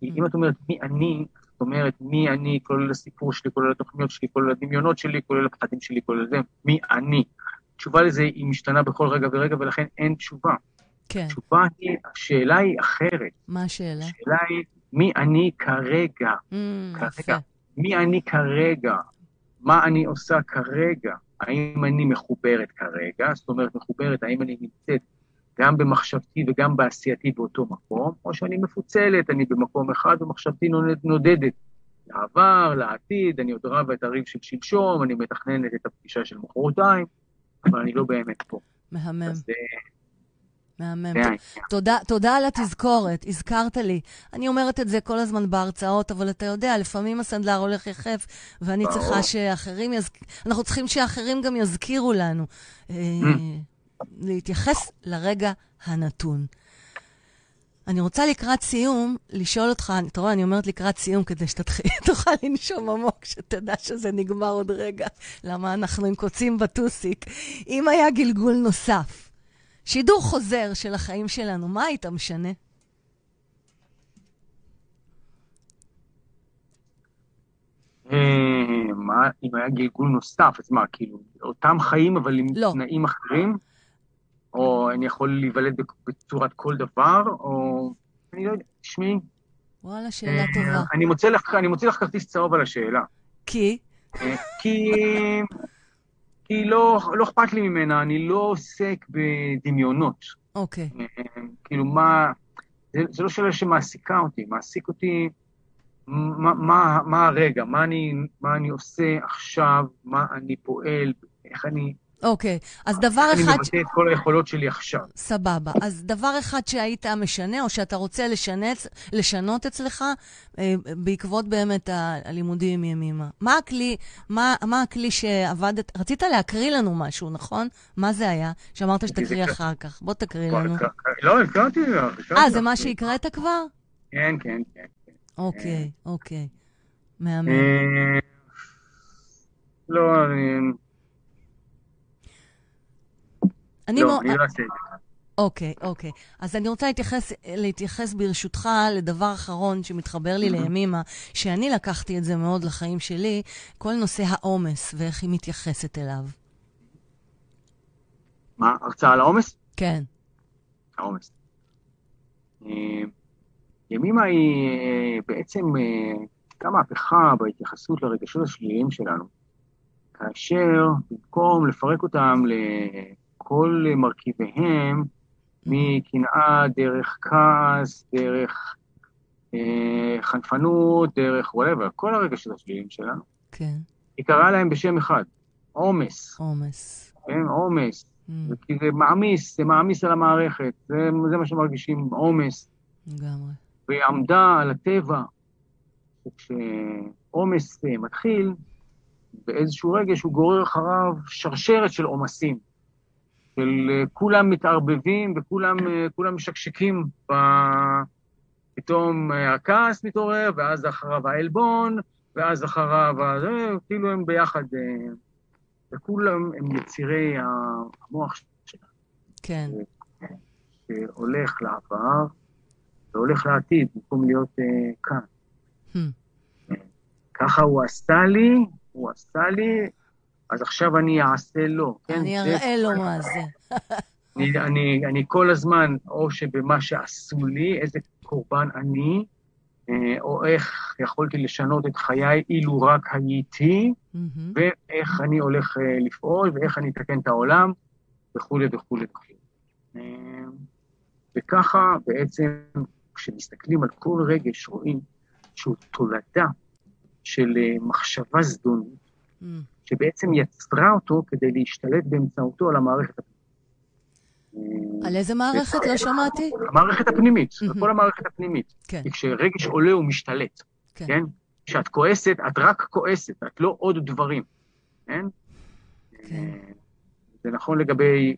כי אם את אומרת מי אני, זאת אומרת מי אני, כולל הסיפור שלי, כולל התוכניות שלי, כולל הדמיונות שלי, כולל הפחדים שלי, כולל זה, מי אני. התשובה לזה היא משתנה בכל רגע ורגע, ולכן אין תשובה. כן, התשובה היא, השאלה היא אחרת. מה השאלה? השאלה היא, מי אני כרגע? Mm, כרגע. יפה. מי אני כרגע? מה אני עושה כרגע? האם אני מחוברת כרגע? זאת אומרת, מחוברת, האם אני נמצאת גם במחשבתי וגם בעשייתי באותו מקום, או שאני מפוצלת, אני במקום אחד ומחשבתי נודד- נודדת. לעבר, לעתיד, אני עוד רבה את הריב של שלשום, אני מתכננת את הפגישה של מחרתיים, אבל אני לא באמת פה. מהמם, אז זה מהמם. העניין. תודה, תודה על התזכורת, הזכרת לי. אני אומרת את זה כל הזמן בהרצאות, אבל אתה יודע, לפעמים הסנדלר הולך יחף, ואני. צריכה שאחרים יזכ... אנחנו צריכים שאחרים גם יזכירו לנו אה, להתייחס לרגע הנתון. אני רוצה לקראת סיום לשאול אותך, אתה רואה, אני אומרת לקראת סיום כדי שתוכל *laughs* לנשום עמוק, שתדע שזה נגמר עוד רגע, למה אנחנו עם קוצים בטוסיק. אם היה גלגול נוסף, שידור חוזר של החיים שלנו, מה היית משנה? אה, מה, אם היה גלגול נוסף, אז מה, כאילו, אותם חיים אבל עם לא. תנאים אחרים? או אני יכול להיוולד בצורת כל דבר, או... אני לא יודע, תשמעי, וואלה, שאלה אה, טובה. אני מוצא לך, אני מוצא לך כרטיס צהוב על השאלה. כי? אה, כי... כי לא, לא אכפת לי ממנה, אני לא עוסק בדמיונות. אוקיי. אה, כאילו, מה... זה, זה לא שאלה שמעסיקה אותי, מעסיק אותי מה, מה, מה הרגע, מה אני, מה אני עושה עכשיו, מה אני פועל, איך אני, אוקיי. אז דבר איך אני אחד... מבטא את כל היכולות שלי עכשיו. סבבה. אז דבר אחד שהיית משנה, או שאתה רוצה לשנץ, לשנות אצלך, אה, בעקבות באמת הלימודים ימימה. מה הכלי, מה, מה הכלי שעבדת, רצית להקריא לנו משהו, נכון? מה זה היה? שאמרת שתקריא אחר כך. בוא תקריא לנו. לא, הקראתי. הקראתי אה, זה. מה שהקראת כבר? כן, כן, כן. אוקיי, אוקיי. מהמם. אה, לא, אני... אני לא. אני לא אעשה את זה. אוקיי, אוקיי. אז אני רוצה להתייחס, להתייחס ברשותך לדבר אחרון שמתחבר לי לימימה, שאני לקחתי את זה מאוד לחיים שלי, כל נושא העומס ואיך היא מתייחסת אליו. מה, הרצאה על העומס? כן. העומס. אה, ימימה היא אה, בעצם אה, הייתה מהפכה בהתייחסות לרגשות השליליים שלנו, כאשר במקום לפרק אותם לכל מרכיביהם, מקנאה דרך כעס, דרך אה, חנפנות, דרך וואטאבר, כל הרגשות השליליים שלנו, כן, היא קראה להם בשם אחד, עומס, עומס. כן, עומס. Mm, כי זה מעמיס, זה מעמיס על המערכת, זה, זה מה שמרגישים, עומס. לגמרי. והיא עמדה על הטבע, וכשעומס אה, מתחיל, באיזשהו רגע שהוא גורר אחריו שרשרת של עומסים, של אה, כולם מתערבבים וכולם אה, כולם משקשקים, ב... פתאום אה, הכעס מתעורר, ואז אחריו העלבון, ואז אחריו, הזה, כאילו הם ביחד, וכולם הם יצירי המוח שלנו. כן, שהולך לעבר והולך לעתיד, במקום להיות כאן. Hmm. ככה הוא עשה לי, הוא עשה לי, אז עכשיו אני אעשה לו. כן? אני זה- אראה לו מה זה. אני, אני, אני כל הזמן, או שבמה שעשו לי, איזה קורבן אני, אה, או איך יכולתי לשנות את חיי אילו רק הייתי, מהמם. ואיך אני הולך אה, לפעול, ואיך אני אתקן את העולם, וכולי וכולי וכולי. אה, וככה בעצם, כשמסתכלים על כל רגש, רואים שהוא תולדה של מחשבה זדונית, מהמם. שבעצם יצרה אותו כדי להשתלט באמצעותו על המערכת הפנימית. על איזה מערכת? לא שמעתי. המערכת הפנימית, על. כל המערכת הפנימית. כן, כי כשרגש עולה הוא משתלט, כן. כן? כשאת כועסת, את רק כועסת, את לא עוד דברים, כן? כן. אה, זה נכון לגבי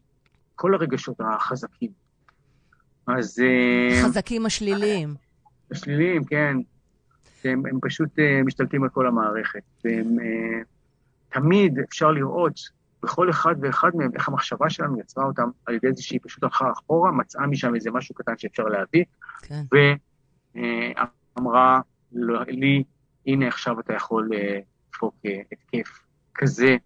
כל הרגשות החזקים. אז אה, חזקים השליליים. השליליים, כן, הם, הם פשוט אה, משתלטים על כל המערכת. והם אה, תמיד אפשר לראות בכל אחד ואחד מהם איך המחשבה שלנו יצרה אותם על ידי זה שהיא פשוט הלכה אחורה, מצאה משם איזה משהו קטן שאפשר להביא, כן. ואמרה לי, הנה עכשיו אתה יכול אה, לדפוק אה, התקף כזה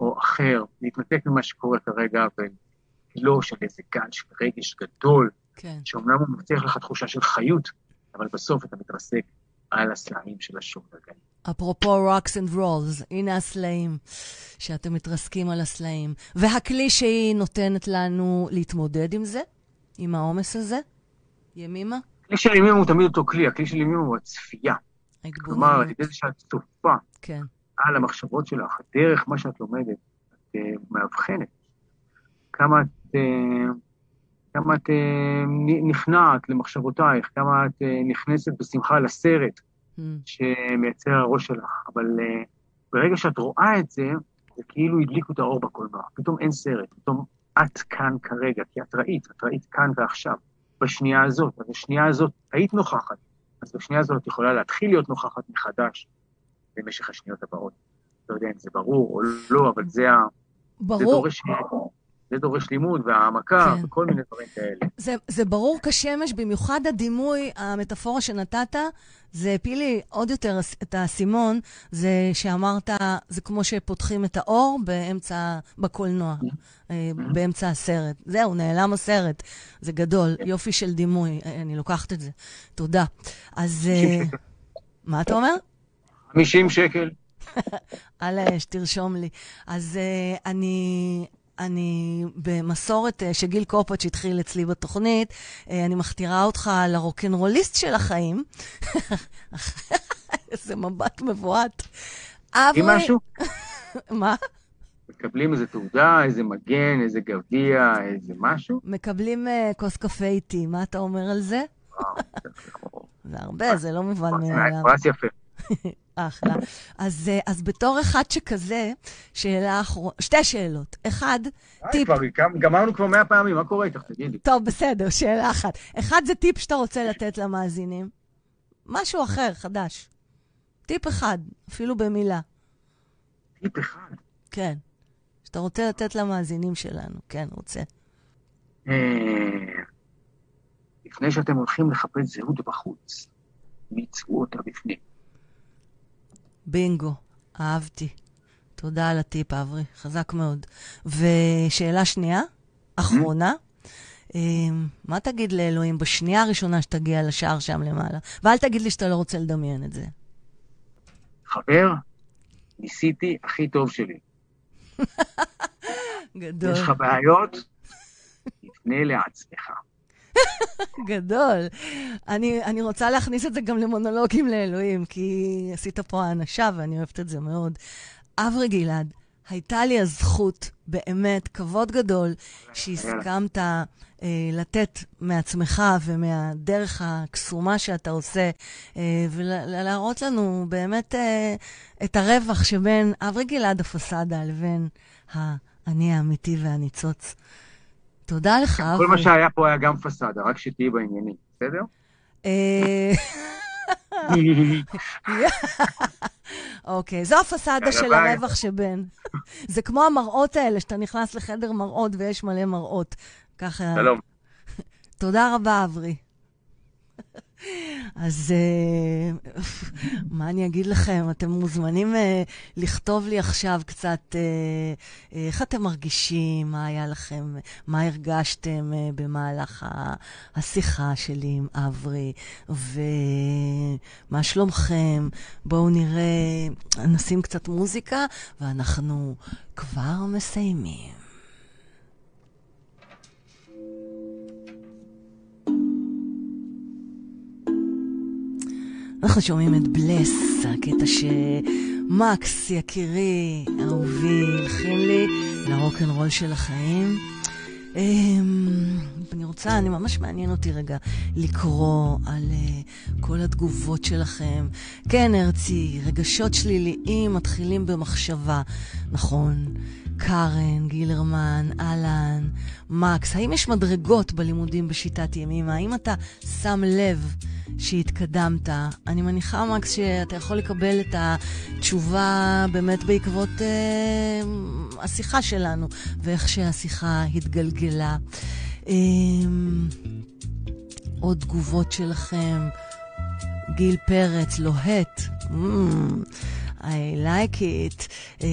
או אחר, להתנתק ממה שקורה כרגע ולגלוש על איזה גל של רגש גדול, כן. שאומנם הוא מבטיח לך תחושה של חיות, אבל בסוף אתה מתרסק על הסלעים של השוק הגלים. אפרופו rocks and rolls, הנה הסלעים, שאתם מתרסקים על הסלעים. והכלי שהיא נותנת לנו להתמודד עם זה, עם העומס הזה, ימימה, הכלי של ימימה הוא תמיד אותו כלי, הכלי של ימימה הוא הצפייה. כלומר, על. ידי זה שאת צופה כן, על המחשבות שלך, דרך מה שאת לומדת, את אה, מאבחנת. כמה את, אה, כמה את נ- נכנעת למחשבותייך, כמה את אה, נכנסת בשמחה לסרט Hmm, שמייצר הראש שלך. אבל אה, ברגע שאת רואה את זה, זה כאילו הדליקו את האור בקולנוע. פתאום אין סרט, פתאום את כאן כרגע, כי את ראית, את ראית כאן ועכשיו, בשנייה הזאת. אז בשנייה הזאת היית נוכחת, אז בשנייה הזאת את יכולה להתחיל להיות נוכחת מחדש במשך השניות הבאות. לא יודע אם זה ברור או לא, אבל זה, ה... זה, ברור, דורש, זה דורש לימוד והעמקה כן. וכל מיני דברים כאלה. זה, זה ברור כשמש, במיוחד הדימוי, המטאפורה שנתת, זה הפיל לי עוד יותר את האסימון, זה שאמרת, זה כמו שפותחים את האור באמצע, בקולנוע, אה, באמצע הסרט. זהו, נעלם הסרט. זה גדול, יופי של דימוי, אה, אני לוקחת את זה. תודה. אז אה, 50 שקל. מה אתה אומר? 50 שקל. *laughs* על האש, תרשום לי. אז uh, אני, אני במסורת uh, שגיל קופץ' התחיל אצלי בתוכנית, uh, אני מכתירה אותך לרוקנרוליסט של החיים. *laughs* איזה מבט מבועת. עם אברי... משהו? *laughs* מה? מקבלים איזה תעודה, איזה מגן, איזה גביע, איזה משהו? מקבלים uh, כוס קפה איתי, מה אתה אומר על זה? *laughs* זה הרבה, זה לא מובן מאליו. פרס יפה. אחלה. אז, אה, אז בתור אחד שכזה, שאלה אחרונה, שתי שאלות. אחד, טיפ. כבר גמ- גמרנו כבר מאה פעמים, מה קורה איתך? תגידי. טוב, בסדר, שאלה אחת. אחד זה טיפ שאתה רוצה לתת למאזינים. משהו אחר, חדש. טיפ אחד, אפילו במילה. טיפ אחד. כן. שאתה רוצה לתת למאזינים שלנו. כן, רוצה. אה, לפני שאתם הולכים לחפש זהות בחוץ, מיצבו אותה בפנים. בינגו, אהבתי. תודה על הטיפ, אברי, חזק מאוד. ושאלה שנייה, אחרונה, אמ, מה תגיד לאלוהים בשנייה הראשונה שתגיע לשער שם למעלה? ואל תגיד לי שאתה לא רוצה לדמיין את זה. חבר, ניסיתי הכי טוב שלי. *laughs* גדול, יש לך בעיות? תפנה לעצמך. *laughs* גדול. אני, אני רוצה להכניס את זה גם למונולוגים לאלוהים, כי עשית פה האנשה ואני אוהבת את זה מאוד. אברי גלעד, הייתה לי הזכות, באמת, כבוד גדול, שהסכמת אה, לתת מעצמך ומהדרך הקסומה שאתה עושה, אה, ולהראות לנו באמת אה, את הרווח שבין אברי גלעד הפסאדה לבין האני האמיתי והניצוץ. תודה לך, אברי. כל מה שהיה פה היה גם פסאדה, רק שתהיי בעניינים, בסדר? אה, *laughs* אוקיי, זו הפסאדה של. הרווח שבין. זה כמו המראות האלה, שאתה נכנס לחדר מראות ויש מלא מראות. ככה... שלום. תודה רבה, אברי. אז uh, *laughs* מה אני אגיד לכם? אתם מוזמנים uh, לכתוב לי עכשיו קצת uh, איך אתם מרגישים, מה היה לכם, מה הרגשתם במהלך השיחה שלי עם אברי, ומה שלומכם. בואו נראה, נשים קצת מוזיקה, ואנחנו כבר מסיימים. אנחנו שומעים את בלס, הקטע שמקס, יקירי, אהובי, הלחין לי לרוקנרול של החיים. אמ, אני רוצה, אני ממש מעניין אותי רגע לקרוא על uh, כל התגובות שלכם. כן, הרצי, רגשות שליליים מתחילים במחשבה, נכון? קארן, גילרמן, אהלן, מקס, האם יש מדרגות בלימודים בשיטת ימימה? האם אתה שם לב שהתקדמת? אני מניחה, מקס, שאתה יכול לקבל את התשובה באמת בעקבות אה, השיחה שלנו, ואיך שהשיחה התגלגלה. אה, עוד תגובות שלכם. גיל פרץ, לוהט. Mm. I like it. Uh,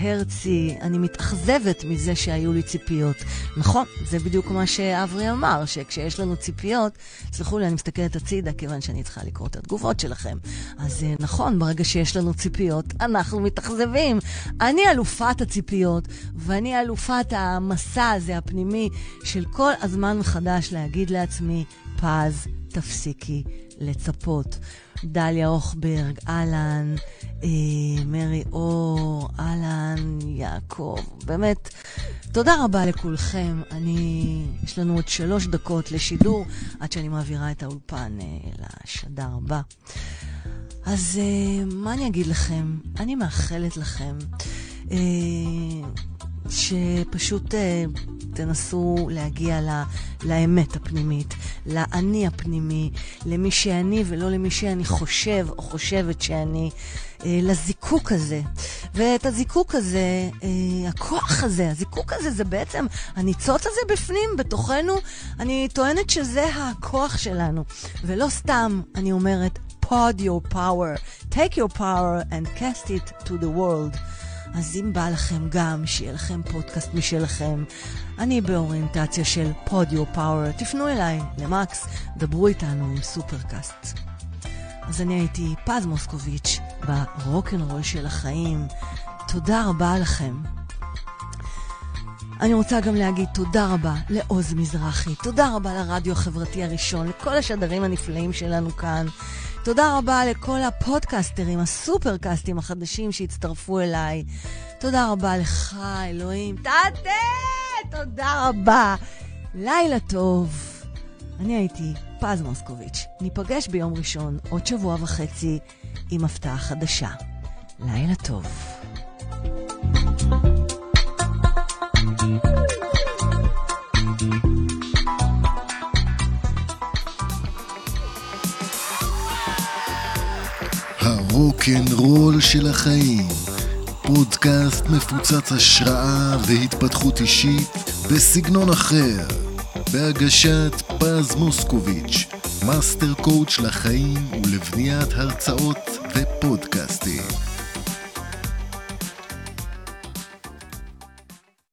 הרצי, אני מתאכזבת מזה שהיו לי ציפיות. נכון, זה בדיוק מה שאברי אמר, שכשיש לנו ציפיות, סלחו לי, אני מסתכלת הצידה, כיוון שאני צריכה לקרוא את התגובות שלכם. אז uh, נכון, ברגע שיש לנו ציפיות, אנחנו מתאכזבים. אני אלופת הציפיות, ואני אלופת המסע הזה, הפנימי, של כל הזמן מחדש להגיד לעצמי, פז, תפסיקי לצפות. דליה אוכברג, אהלן, אה, מרי אור, אהלן, יעקב, באמת, תודה רבה לכולכם. אני, יש לנו עוד שלוש דקות לשידור עד שאני מעבירה את האולפן אה, לשדר הבא. אז אה, מה אני אגיד לכם? אני מאחלת לכם אה, שפשוט אה, תנסו להגיע לה, לאמת הפנימית, לאני הפנימי, למי שאני ולא למי שאני חושב או חושבת שאני, אה, לזיקוק הזה. ואת הזיקוק הזה, אה, הכוח הזה, הזיקוק הזה זה בעצם הניצוץ הזה בפנים, בתוכנו, אני טוענת שזה הכוח שלנו. ולא סתם אני אומרת, pod your power, take your power and cast it to the world. אז אם בא לכם גם שיהיה לכם פודקאסט משלכם, אני באוריינטציה של פודיו פאוור, תפנו אליי, למקס, דברו איתנו עם סופרקאסט. אז אני הייתי פז מוסקוביץ' ברוקנרול של החיים. תודה רבה לכם. אני רוצה גם להגיד תודה רבה לעוז מזרחי, תודה רבה לרדיו החברתי הראשון, לכל השדרים הנפלאים שלנו כאן. תודה רבה לכל הפודקסטרים, הסופרקאסטים החדשים שהצטרפו אליי. תודה רבה לך, אלוהים. תתה! תודה רבה. לילה טוב. אני הייתי פז מוסקוביץ'. ניפגש ביום ראשון, עוד שבוע וחצי, עם הפתעה חדשה. לילה טוב. הרוקנרול של החיים, פודקאסט מפוצץ השראה והתפתחות אישית בסגנון אחר, בהגשת פז מוסקוביץ', מאסטר קואוץ' לחיים ולבניית הרצאות ופודקאסטים.